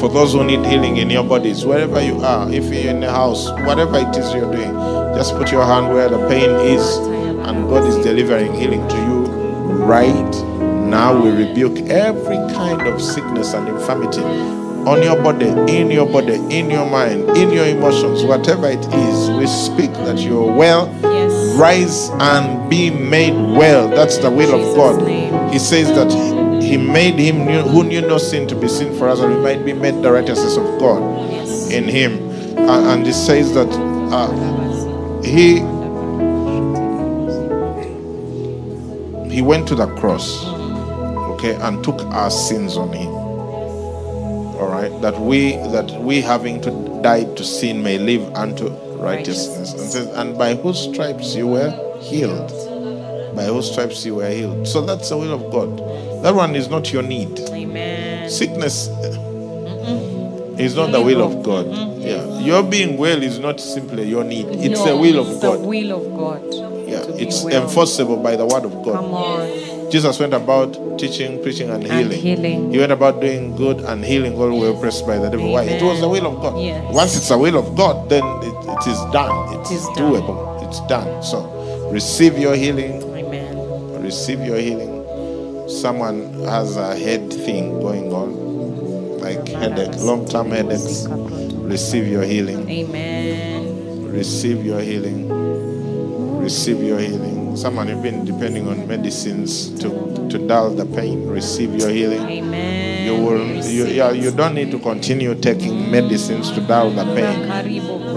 Speaker 2: For those who need healing in your bodies, wherever you are, if you're in the house, whatever it is you're doing, just put your hand where the pain is, and God is delivering healing to you right now. We rebuke every kind of sickness and infirmity on your body, in your body, in your mind, in your emotions, whatever it is. We speak that you're well
Speaker 1: Yes.
Speaker 2: rise and be made well. That's the will of God.
Speaker 1: name.
Speaker 2: He says that He made him knew- who knew no sin to be sin for us, and we might be made the righteousness of God
Speaker 1: Yes.
Speaker 2: in Him. And, and He says that uh, He He went to the cross, okay, and took our sins on Him. All right, that we that we having to die to sin may live unto righteousness. And says, and by whose stripes you were healed. By whose stripes you were healed. So that's the will of God. That one is not your need.
Speaker 1: Amen.
Speaker 2: Sickness is not the will of God. Yeah, your being well is not simply your need. It's the
Speaker 1: No,
Speaker 2: will of
Speaker 1: it's
Speaker 2: God.
Speaker 1: The will of God.
Speaker 2: Yeah, it's
Speaker 1: well.
Speaker 2: enforceable by the word of God.
Speaker 1: Come on.
Speaker 2: Jesus went about teaching, preaching, and healing.
Speaker 1: and healing.
Speaker 2: He went about doing good and healing all who were oppressed by the devil. Why? It was the will of God.
Speaker 1: Yes.
Speaker 2: Once it's the will of God, then it, it is done. It's
Speaker 1: It is done.
Speaker 2: doable. It's done. So receive your healing.
Speaker 1: Amen.
Speaker 2: Receive your healing. Someone has a head thing going on, like headache, long-term headaches. Receive your healing.
Speaker 1: Amen.
Speaker 2: Receive your healing. Receive your healing. Someone been depending on medicines to, to dull the pain. Receive your healing.
Speaker 1: Amen.
Speaker 2: You will you, yeah, you don't need to continue taking medicines to dull the pain.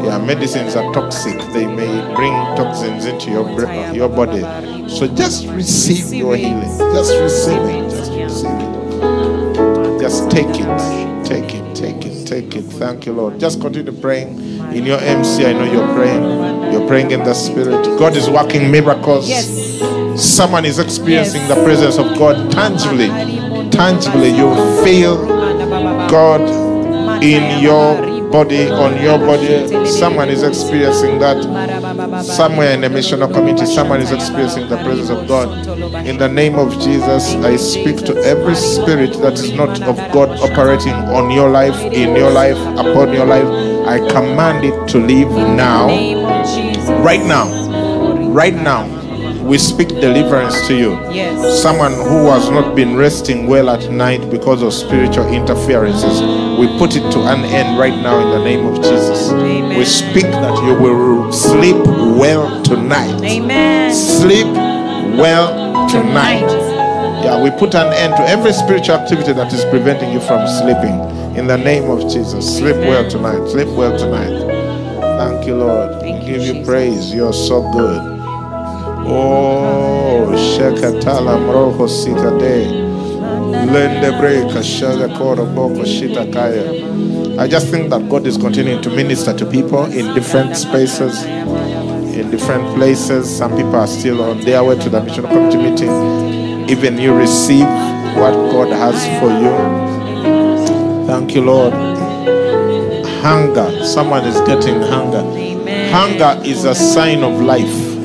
Speaker 2: Yeah, medicines are toxic. They may bring toxins into your your body. So just receive your healing. Just receive it. Just receive it. Just take it. Take it. Take it. Take it. Thank you, Lord. Just continue praying. In your MC, I know you're praying. You're praying in the spirit. God is working miracles.
Speaker 1: Yes.
Speaker 2: Someone is experiencing
Speaker 1: Yes.
Speaker 2: the presence of God tangibly. Tangibly, you feel God in your body, on your body. Someone is experiencing that somewhere in the missional community. Someone is experiencing the presence of God. In the name of Jesus, I speak to every spirit that is not of God operating on your life, in your life, upon your life. I command it to leave now. Right now. Right now. We speak deliverance to you
Speaker 1: Yes.
Speaker 2: someone who has not been resting well at night because of spiritual interferences, we put it to an end right now in the name of Jesus.
Speaker 1: Amen.
Speaker 2: We speak that you will sleep well tonight.
Speaker 1: Amen.
Speaker 2: Sleep well tonight. Yeah, we put an end to every spiritual activity that is preventing you from sleeping. In the name of Jesus, sleep well tonight. Sleep well tonight. Thank you, Lord.
Speaker 1: Thank
Speaker 2: we give you praise. You're so good. Oh, Shekatala Mroho Sikade. Lende Breka Shaga Koro Boko Shita Kaya. I just think that God is continuing to minister to people in different spaces, in different places. Some people are still on their way to the mission committee meeting. Even you receive what God has for you. Thank you, Lord. Hunger. Someone is getting hunger. Hunger is a sign of life.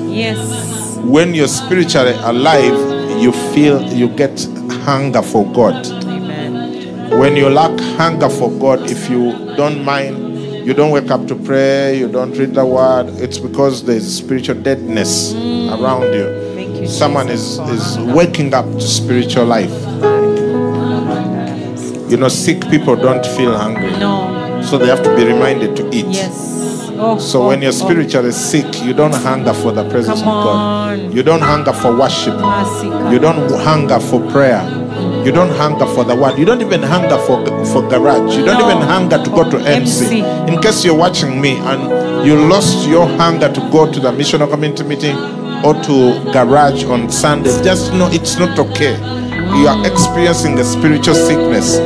Speaker 1: Yes.
Speaker 2: When you're spiritually alive, you feel you get hunger for God.
Speaker 1: Amen.
Speaker 2: When you lack hunger for God, if you don't mind, you don't wake up to pray, you don't read the word, it's because there's spiritual deadness mm. around you.
Speaker 1: Thank you.
Speaker 2: Someone
Speaker 1: Jesus,
Speaker 2: is, is waking up to spiritual life. You know, sick people don't feel hungry.
Speaker 1: No.
Speaker 2: So they have to be reminded to eat.
Speaker 1: Yes. Oh,
Speaker 2: So
Speaker 1: oh,
Speaker 2: when you're
Speaker 1: oh.
Speaker 2: spiritually sick, you don't hunger for the presence
Speaker 1: Come
Speaker 2: of God.
Speaker 1: on.
Speaker 2: You don't hunger for worship. You don't hunger for prayer. You don't hunger for the word. You don't even hunger for for garage. You don't
Speaker 1: No.
Speaker 2: even hunger to go to oh, MC.
Speaker 1: MC.
Speaker 2: In case you're watching me and you lost your hunger to go to the missional community meeting or to garage on Sunday, just know it's not okay. You are experiencing a spiritual sickness.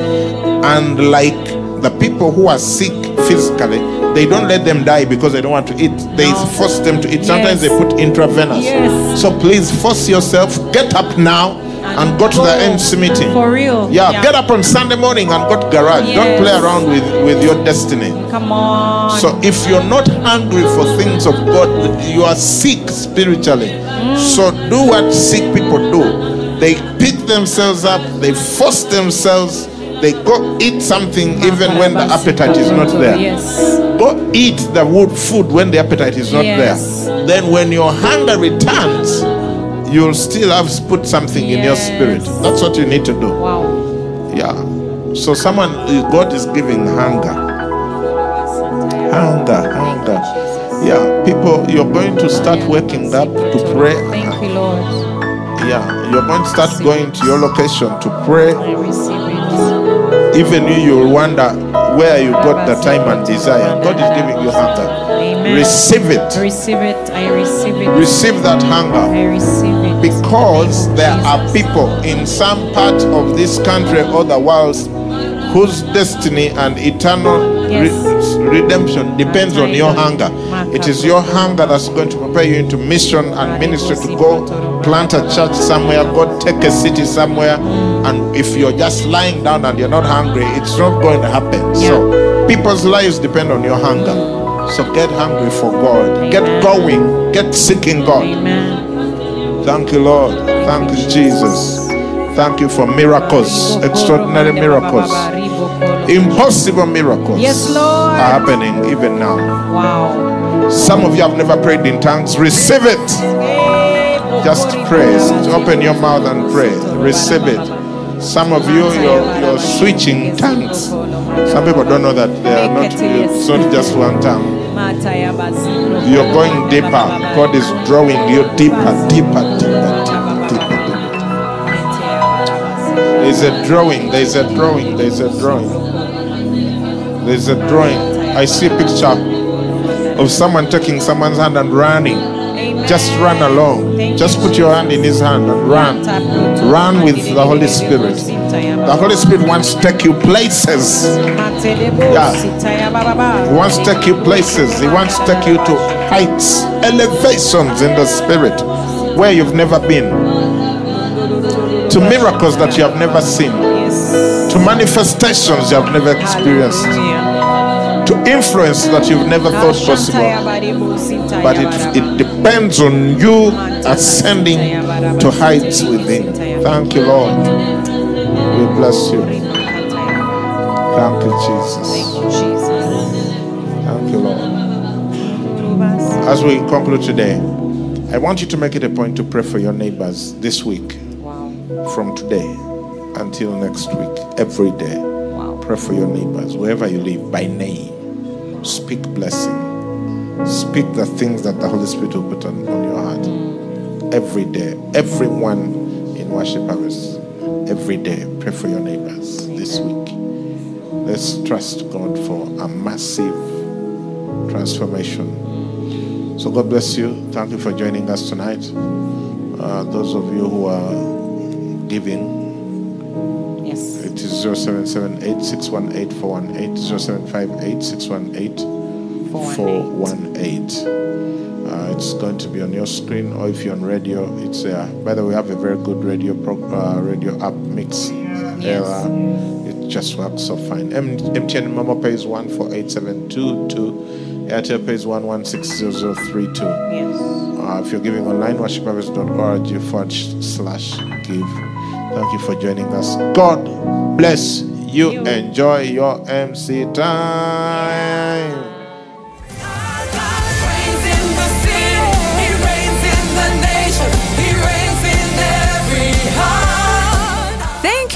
Speaker 2: And like the people who are sick physically, they don't let them die because they don't want to eat. They
Speaker 1: No.
Speaker 2: force them to eat. Sometimes
Speaker 1: Yes.
Speaker 2: they put intravenous.
Speaker 1: Yes.
Speaker 2: So please force yourself, get up now and go to the MC meeting.
Speaker 1: For real.
Speaker 2: Yeah, get up on Sunday morning and go to garage. Don't play around with, with your destiny.
Speaker 1: Come on.
Speaker 2: So if you're not hungry for things of God, you are sick spiritually. Mm. So do what sick people do. They pick themselves up, they force themselves, they go eat something even when the appetite is not there.
Speaker 1: Yes.
Speaker 2: Go eat the wood food when the appetite is not
Speaker 1: Yes.
Speaker 2: there. Then when your hunger returns, you'll still have put something in your spirit. That's what you need to do.
Speaker 1: Wow.
Speaker 2: Yeah. So someone uh, God is giving hunger. Hunger, hunger. Yeah, people, you're going to start waking up to pray.
Speaker 1: Thank you, Lord.
Speaker 2: Yeah, you're going to start going to your location to pray.
Speaker 1: I receive it.
Speaker 2: Even you, you'll wonder where you got the time and desire. God is giving you hunger.
Speaker 1: Amen.
Speaker 2: Receive it.
Speaker 1: receive it. I receive it.
Speaker 2: Receive that hunger.
Speaker 1: I receive it.
Speaker 2: Because there are people in some part of this country or the world whose destiny and eternal re-
Speaker 1: Yes.
Speaker 2: Redemption depends on your hunger. It is your hunger that's going to prepare you into mission and ministry to go plant a church somewhere, go take a city somewhere. And if you're just lying down and you're not hungry, it's not going to happen. So people's lives depend on your hunger. So get hungry for God. Get going. Get seeking God. Thank you, Lord. Thank you, Jesus. Thank you for miracles, extraordinary miracles, impossible miracles
Speaker 1: Yes, Lord.
Speaker 2: are happening even now.
Speaker 1: Wow.
Speaker 2: Some of you have never prayed in tongues. Receive it. Just praise. Open your mouth and pray. Receive it. Some of you, you're, you're switching tongues. Some people don't know that they are not. It's not just one tongue. You're going deeper. God is drawing you deeper, deeper, deeper, deeper, There's a drawing. There's a drawing. There's a drawing. There's a drawing. I see a picture of someone taking someone's hand and running. Just run along. Just put your hand in his hand and run. Run with the Holy Spirit. The Holy Spirit wants to take you places. He wants to take you places. He wants to take you to heights, elevations in the spirit where you've never been, to miracles that you have never seen, to manifestations you have never experienced, to influence that you've never thought possible. But it, it depends on you ascending to heights within. Thank you, Lord. We bless you. Thank you, Jesus. Thank you, Lord. As we conclude today, I want you to make it a point to pray for your neighbors this week, from today until next week, every day. Pray for your neighbors, wherever you live, by name. Speak blessing. Speak the things that the Holy Spirit will put on, on your heart. Every day. Everyone in Worship Harvest. Every day. Pray for your neighbors this week. Let's trust God for a massive transformation. So God bless you. Thank you for joining us tonight. Uh, those of you who are giving,
Speaker 1: Yes.
Speaker 2: it is 0778 618 418 0758 618 418. Uh, it's going to be on your screen, or if you're on radio, it's there. By the way, we have a very good radio pro- uh, radio app mix.
Speaker 1: Yes.
Speaker 2: Uh, it just works so fine. M- MTN Momo pays one for eight seven two two Airtel pays 116032.
Speaker 1: Yes.
Speaker 2: Uh, if you're giving online, worshipharvest.org forward slash give. Thank you for joining us. God bless you. Enjoy your MC time.